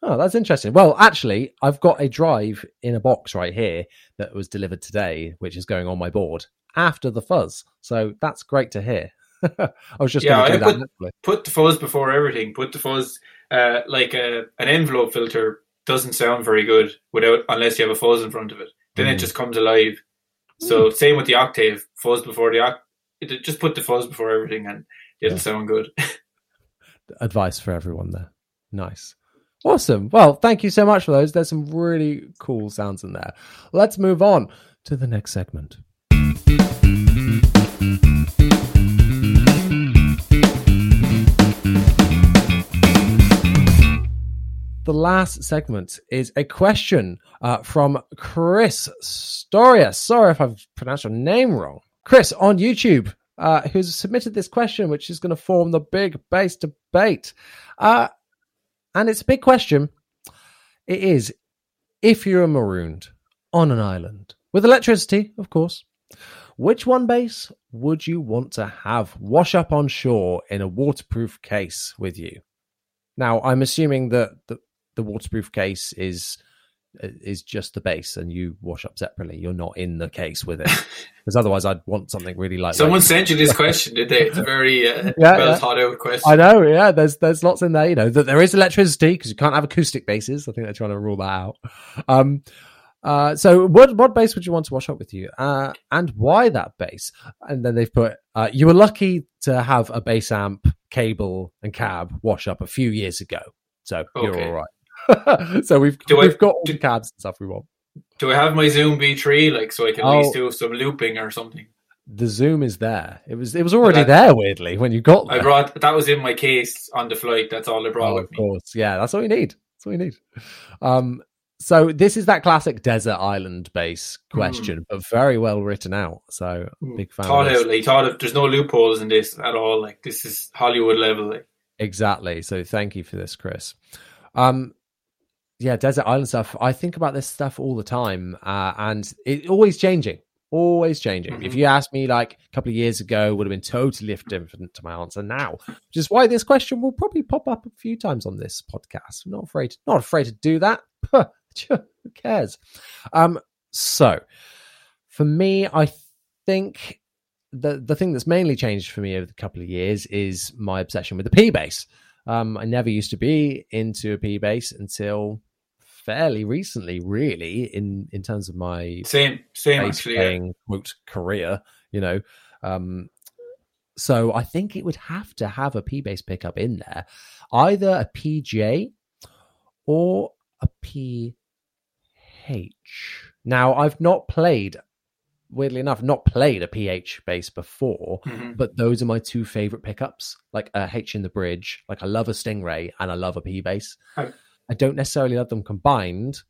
Oh, that's interesting. Well, actually, I've got a drive in a box right here that was delivered today, which is going on my board after the fuzz. So that's great to hear. I was just Yeah, going to I that. put- put the fuzz before everything. Put the fuzz uh, like a, an envelope filter doesn't sound very good without unless you have a fuzz in front of it. Then it Mm. just comes alive. So same with the octave, fuzz before the octave. Just put the fuzz before everything, and it'll Yeah. sound good. advice for everyone there. Nice. Awesome. Well, thank you so much for those. There's some really cool sounds in there. Let's move on to the next segment. The last segment is a question uh, from Chris Storia. Sorry if I've pronounced your name wrong. Chris on YouTube, uh, who's submitted this question, which is going to form the big bass debate. Uh, and it's a big question. It is if you're marooned on an island with electricity, of course, which one bass would you want to have wash up on shore in a waterproof case with you? Now, I'm assuming that the, the waterproof case is is just the bass and you wash up separately. You're not in the case with it. Because otherwise I'd want something really like Someone sent you this question, did they? It's a very uh, Yeah, well yeah. thought out question. I know, yeah. There's there's lots in there. You know that there is electricity because you can't have acoustic basses. I think they're trying to rule that out. Um, uh, so what what bass would you want to wash up with you, uh, and why that bass? And then they've put uh, you were lucky to have a bass amp, cable, and cab wash up a few years ago, so you're all right. so we've Do I- we've got all do- the cabs and stuff we want. Do I have my Zoom B3 like so I can at Oh. least do some looping or something? The zoom is there. It was it was already there. Weirdly, when you got there. I brought that was in my case on the flight. That's all I brought Oh, with of me. course. Yeah, that's all you need. That's all you need. Um, so this is that classic desert island bass question, but very well written out. So big fan. Hmm. Thought of out, like thought of. There's no loopholes in this at all. Like this is Hollywood level. Like. Exactly. So thank you for this, Chris. Um, yeah, desert island stuff. I think about this stuff all the time, uh, and it always changing, always changing. If Mhm. you asked me like a couple of years ago, it would have been totally different to my answer now. Which is why this question will probably pop up a few times on this podcast. I'm not afraid, not afraid to do that. Who cares? Um, so for me, I think the the thing that's mainly changed for me over the couple of years is my obsession with the P bass. Um, I never used to be into a P bass until fairly recently, really, in in terms of my Same, same actually. Playing quote career. You know, um, so I think it would have to have a P bass pickup in there, either a PJ or a PH. Now, I've not played, weirdly enough, not played a PH bass before, Mhm. but those are my two favorite pickups. Like a H in the bridge, like I love a Stingray and I love a P bass. I- I don't necessarily love them combined,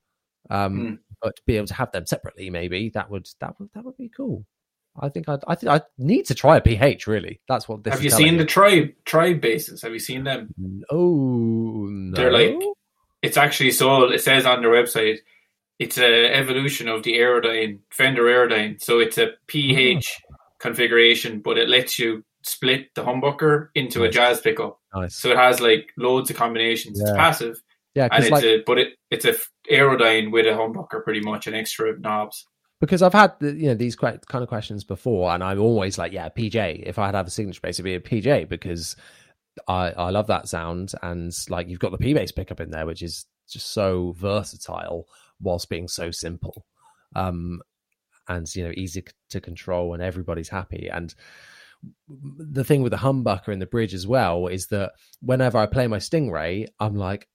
um, Hmm. but to be able to have them separately, maybe that would that would that would be cool. I think I'd, I think I need to try a PH. Really, that's what this. Have you seen me. the tribe tribe basses? Have you seen them? Oh, no. They're like it's actually sold. It says on their website. It's a evolution of the Aerodyne Fender Aerodyne. So it's a PH configuration, but it lets you split the humbucker into a jazz pickup. nice. So it has like loads of combinations. Yeah. It's passive. Yeah, and it's like, a but it it's a aerodyne with a humbucker, pretty much, and extra knobs. Because I've had the, you know these kind of questions before, and I'm always like, yeah, PJ. If I had to have a signature bass, it'd be a PJ because I I love that sound, and like you've got the P bass pickup in there, which is just so versatile whilst being so simple, um, and you know easy to control, and everybody's happy. And the thing with the humbucker in the bridge as well is that whenever I play my Stingray, I'm like,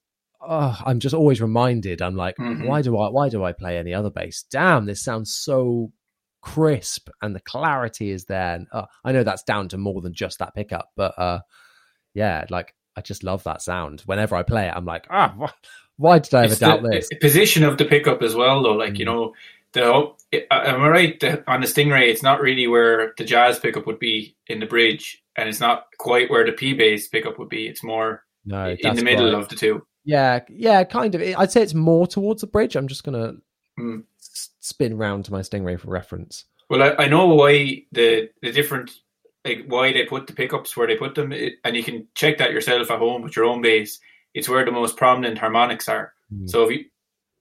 oh, I'm just always reminded. I'm like, mm-hmm. why do I why do I play any other bass? Damn, this sounds so crisp and the clarity is there. And uh, I know that's down to more than just that pickup, but uh, yeah, like I just love that sound. Whenever I play it, I'm like, ah, oh, why did I ever it's doubt the, this? Position of the pickup as well, though. Like mm-hmm. you mm. know, the am I right? The, on the Stingray, it's not really where the jazz pickup would be in the bridge, and it's not quite where the P bass pickup would be. It's more no, in the middle of the two. Yeah, yeah, kind of. I'd say it's more towards the bridge. I'm just gonna mm. spin round to my Stingray for reference. Well, I, I know why the the different like why they put the pickups where they put them, it, and you can check that yourself at home with your own bass. It's where the most prominent harmonics are. Mm. So if you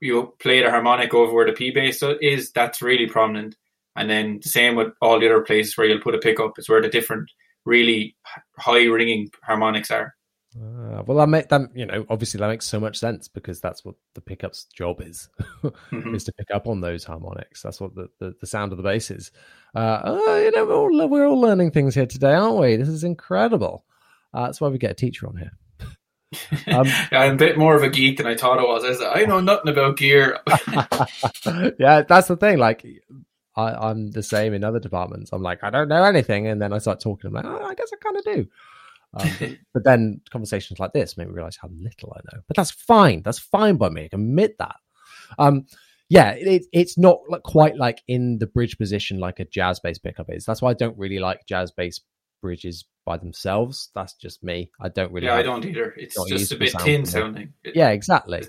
you play the harmonic over where the P bass is, that's really prominent. And then the same with all the other places where you'll put a pickup, it's where the different really high ringing harmonics are. Uh, well, that make that you know obviously that makes so much sense because that's what the pickup's job is mm-hmm. is to pick up on those harmonics. That's what the, the, the sound of the bass is. Uh, oh, you know, we're all, we're all learning things here today, aren't we? This is incredible. Uh, that's why we get a teacher on here. Um, I'm a bit more of a geek than I thought I was. I, said, I know nothing about gear. yeah, that's the thing. Like, I, am the same in other departments. I'm like, I don't know anything, and then I start talking. I'm like, oh, I guess I kind of do. Um, but then conversations like this make me realize how little I know. But that's fine. That's fine by me. I admit that. Um, yeah, it, it's not like quite like in the bridge position like a jazz bass pickup is. That's why I don't really like jazz bass bridges by themselves. That's just me. I don't really. Yeah, I don't either. It's just a bit tin sounding. Yeah, exactly.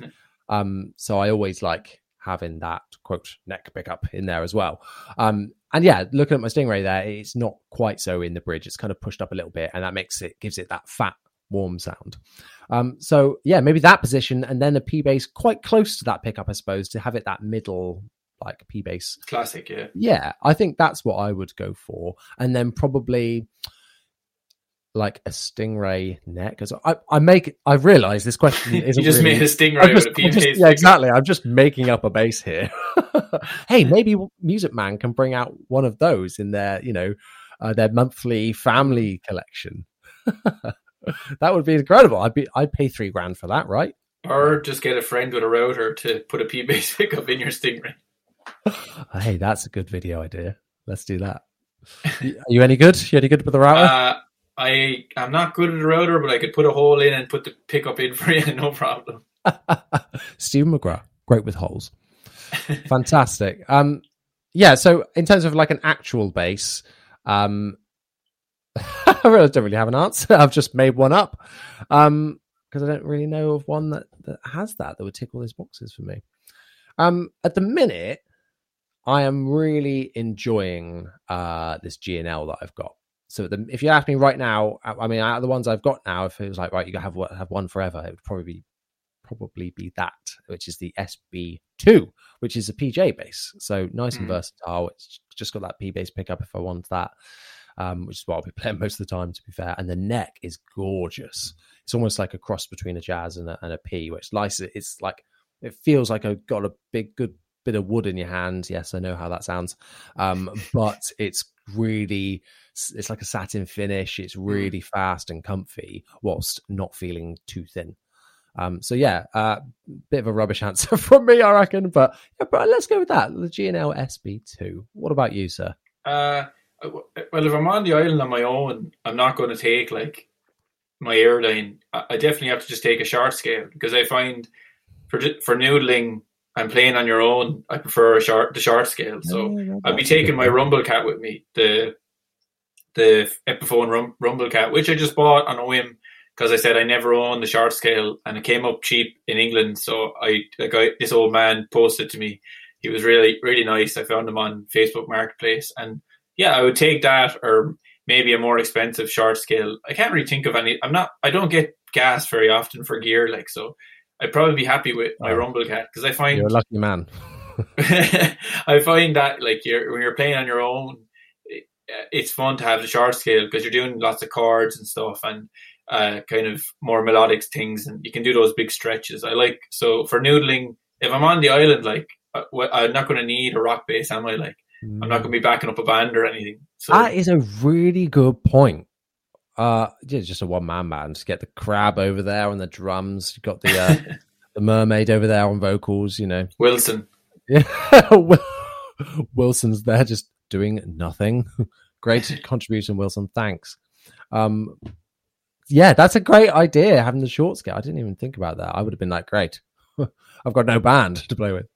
Um, so I always like having that quote neck pickup in there as well. Um, and yeah, looking at my Stingray there, it's not quite so in the bridge. It's kind of pushed up a little bit, and that makes it gives it that fat, warm sound. Um, so yeah, maybe that position, and then a P bass quite close to that pickup, I suppose, to have it that middle like P bass. Classic, yeah. Yeah, I think that's what I would go for, and then probably like a stingray neck? Because I, I make I've realised this question is you just really, made a stingray just, with a just, Yeah, exactly. I'm just making up a bass here. hey, maybe Music Man can bring out one of those in their you know uh, their monthly family collection. that would be incredible. I'd be I'd pay three grand for that, right? Or just get a friend with a router to put a P bass pickup in your stingray. hey, that's a good video idea. Let's do that. Are you any good? You any good with the router? Uh, I I'm not good at a router, but I could put a hole in and put the pickup in for you, no problem. Steve McGrath, great with holes. Fantastic. Um, yeah. So in terms of like an actual bass, um, I really don't really have an answer. I've just made one up um, because I don't really know of one that that has that that would tick all those boxes for me. Um, at the minute, I am really enjoying uh, this G&L that I've got. So the, if you ask me right now, I mean, out of the ones I've got now, if it was like right, you have have one forever, it would probably be probably be that, which is the SB2, which is a PJ bass. So nice mm. and versatile. It's just got that P bass pickup if I want that, um, which is what I'll be playing most of the time, to be fair. And the neck is gorgeous. It's almost like a cross between a jazz and a, and a P, which nice. It's like it feels like I've got a big, good bit of wood in your hand. Yes, I know how that sounds, um, but it's really it's like a satin finish. It's mm. really fast and comfy, whilst not feeling too thin. Um, so yeah, uh, bit of a rubbish answer from me, I reckon. But yeah, but let's go with that. The G&L SB2. What about you, sir? Uh, well, if I'm on the island on my own, I'm not going to take like my airline. I definitely have to just take a short scale because I find for for noodling and playing on your own, I prefer a short the short scale. So I'll be taking my Rumblekat with me, the the Epiphone Rum, Rumblekat, which I just bought on a whim because I said I never owned the short scale and it came up cheap in England. So I, a guy, this old man posted to me. He was really, really nice. I found him on Facebook Marketplace and yeah, I would take that or maybe a more expensive short scale. I can't really think of any. I'm not, I don't get gas very often for gear. Like, so I'd probably be happy with my Oh. Rumblekat because I find You're a lucky man. I find that like you're when you're playing on your own, it, it's fun to have the short scale because you're doing lots of chords and stuff and uh, kind of more melodic things, and you can do those big stretches. I like so for noodling. If I'm on the island, like uh, I'm not going to need a rock bass, am I? Like I'm not going to be backing up a band or anything. So That is a really good point. Uh, yeah, just a one man band. Just get the crab over there on the drums. You got the uh, the mermaid over there on vocals. You know, Wilson, yeah. Wilson's there just doing nothing. great contribution, Wilson. Thanks. Um, yeah, that's a great idea. Having the short scale. I didn't even think about that. I would have been like, great. I've got no band to play with.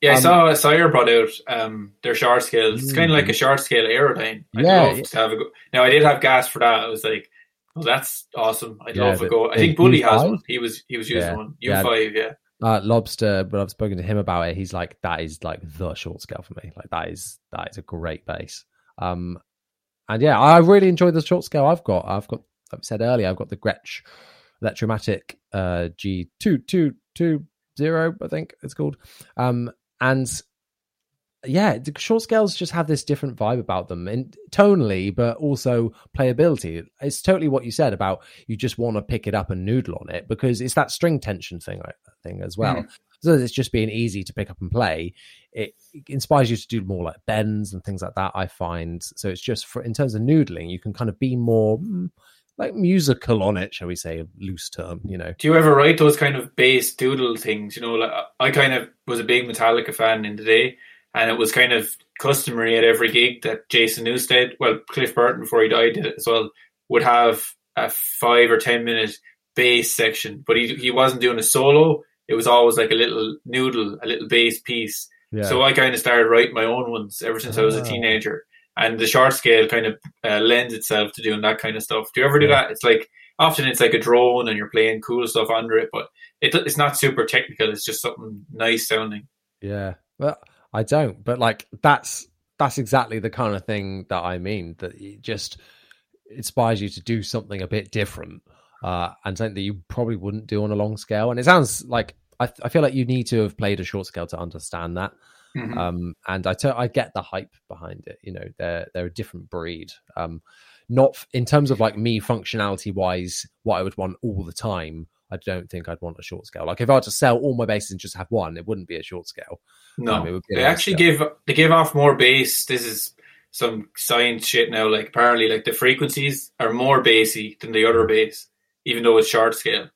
Yeah, I Um, saw Sire brought out um, their short scale. It's kind of like a short scale aerodyne. I'd Yeah, love yeah. to have a go. Now I did have gas for that. I was like, well, that's awesome. I'd Yeah, love to go. I think Bully has U5? one. He was he was using Yeah, one. U five, yeah. uh, Lobster, but I've spoken to him about it. He's like, that is like the short scale for me. Like that is that is a great bass. Um, and yeah, I really enjoy the short scale I've got. I've got, like I said earlier, I've got the Gretsch Electromatic uh, G two two two zero, I think it's called. Um, and yeah, the short scales just have this different vibe about them, and tonally, but also playability. It's totally what you said about you just want to pick it up and noodle on it because it's that string tension thing, thing as well. So it's just being easy to pick up and play. It, it inspires you to do more like bends and things like that. I find so it's just for in terms of noodling, you can kind of be more mm, like musical on it, shall we say, a loose term. You know, Do you ever write those kind of bass doodle things? You know, like I kind of was a big Metallica fan in the day, and it was kind of customary at every gig that Jason Newsted, well, Cliff Burton before he died did it as well, would have a five or ten minute bass section, but he he wasn't doing a solo. It was always like a little noodle, a little bass piece. yeah, So I kind of started writing my own ones ever since I was a Ah. teenager. And the short scale kind of uh, lends itself to doing that kind of stuff. Do you ever do that? It's like often it's like a drone and you're playing cool stuff under it, but it, it's not super technical. It's just something nice sounding. Yeah. Well, I don't, but like that's that's exactly the kind of thing that I mean. That it just inspires you to do something a bit different, uh, and something that you probably wouldn't do on a long scale. And it sounds like I, I feel like you need to have played a short scale to understand that. Mhm. Um, and I t- I get the hype behind it. You know, they're they're a different breed. Um, not f- in terms of like me functionality wise, what I would want all the time. I don't think I'd want a short scale. Like if I were to sell all my basses and just have one, it wouldn't be a short scale. no, Um, it would be they actually scale. give they give off more bass. This is some science shit now. Like apparently, like the frequencies are more bassy than the other bass, even though it's short scale.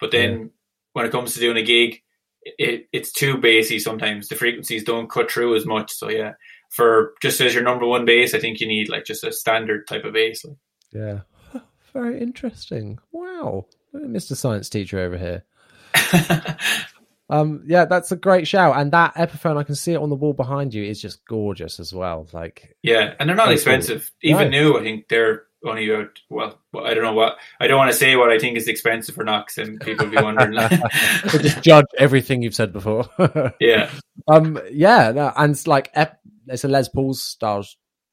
But then when it comes to doing a gig, it, it's too bassy sometimes. The frequencies don't cut through as much. So yeah, for just as your number one bass, I think you need like just a standard type of bass. Like. Yeah. Very interesting. Wow. Mr. Science teacher over here. Um, yeah, that's a great shout. And that Epiphone, I can see it on the wall behind you, is just gorgeous as well. Like, yeah, and they're not expensive. Even new, I think they're only about well, I don't know what I don't want to say what I think is expensive or not, because then people will be wondering. we'll just judge everything you've said before. yeah, um, yeah, no, and it's like it's a Les Paul style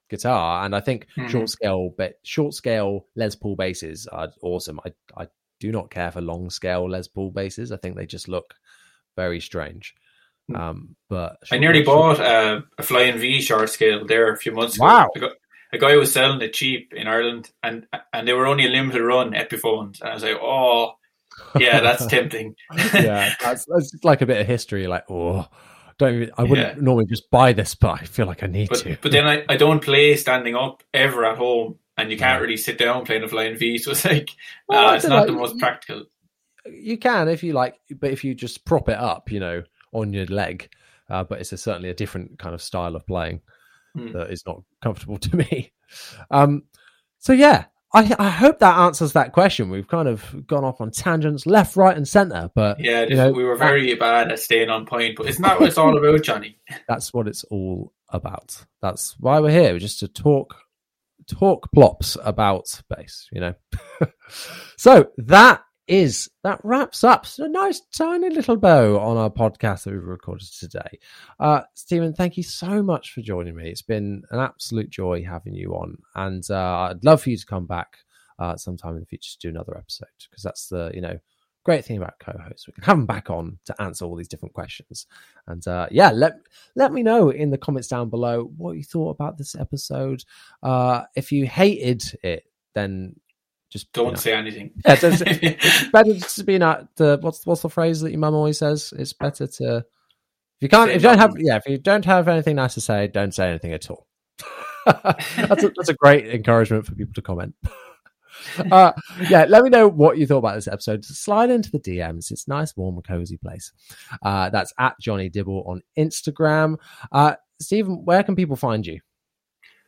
guitar, and I think Mhm. short scale, but short scale Les Paul basses are awesome. I I do not care for long scale Les Paul basses. I think they just look very strange. Um, but I nearly bought uh, a Flying V short scale there a few months ago. Wow. A gu- a guy was selling it cheap in Ireland, and and they were only a limited run Epiphones, and I was like, oh, yeah, that's tempting. yeah, that's, that's like a bit of history. Like, oh, don't even, I wouldn't Yeah. normally just buy this, but I feel like I need to. But but then I, I don't play standing up ever at home, and you can't really sit down playing a Flying V, so it's like Well, uh, it's not the most practical. you can if you like, but if you just prop it up, you know, on your leg. Uh, but it's a, certainly a different kind of style of playing Hmm. that is not comfortable to me. Um, so yeah, I, I hope that answers that question. We've kind of gone off on tangents, left, right, and center, but Yeah, you know, we were very bad at staying on point, but it's not what it's all about, Jonny. that's what it's all about. That's why we're here, just to talk talk plops about space. you know. so that is that wraps up a nice tiny little bow on our podcast that we've recorded today. Uh Stephen, thank you so much for joining me. It's been an absolute joy having you on, and uh, I'd love for you to come back uh, sometime in the future to do another episode because that's the you know great thing about co-hosts. We can have them back on to answer all these different questions. And uh, yeah, let let me know in the comments down below what you thought about this episode. Uh, if you hated it, then just don't you know, say anything. It's, it's better to be not the what's what's the phrase that your mum always says? It's better to if you can't Say if you don't have yeah if you don't have anything nice to say, don't say anything at all. that's a, that's a great encouragement for people to comment. uh, yeah, let me know what you thought about this episode. Slide into the DMs. It's a nice, warm, and cozy place. Uh, that's at Jonny Dibble on Instagram. Uh, Stephen, where can people find you?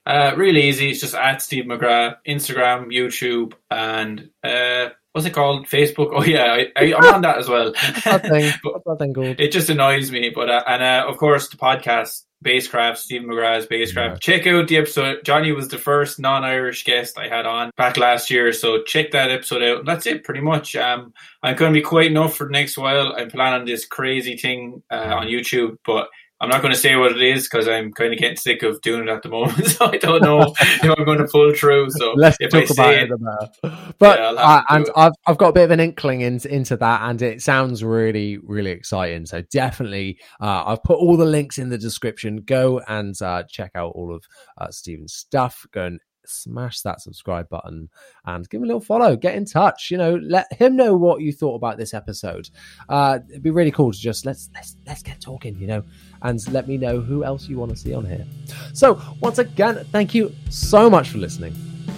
Uh, really easy. It's just at Steve McGrath, Instagram, YouTube, and uh, what's it called? Facebook. Oh yeah, I, I, I'm on that as well. That thing, But that thing called? it just annoys me. But uh, and uh, of course the podcast BassCraft, Steve McGrath's BassCraft. Yeah. Check out the episode. Jonny was the first non-Irish guest I had on back last year, so check that episode out. That's it, pretty much. Um, I'm going to be quiet enough for the next while. I'm planning this crazy thing uh, on YouTube, but. I'm not going to say what it is because I'm kind of getting sick of doing it at the moment, so I don't know if I'm going to pull through. So Let's if I talk about it. about- But Yeah, uh, and it. I've I've got a bit of an inkling into into that, and it sounds really really exciting. So definitely, uh, I've put all the links in the description. Go and uh, check out all of uh, Stephen's stuff. Go and smash that subscribe button and give him a little follow. Get in touch. You know, let him know what you thought about this episode. Uh, it'd be really cool to just let's let's let's get talking. You know, and let me know who else you want to see on here. So once again, thank you so much for listening.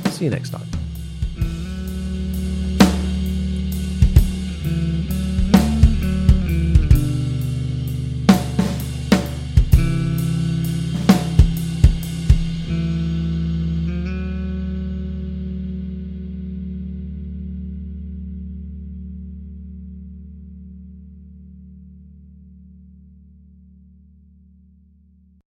See you next time.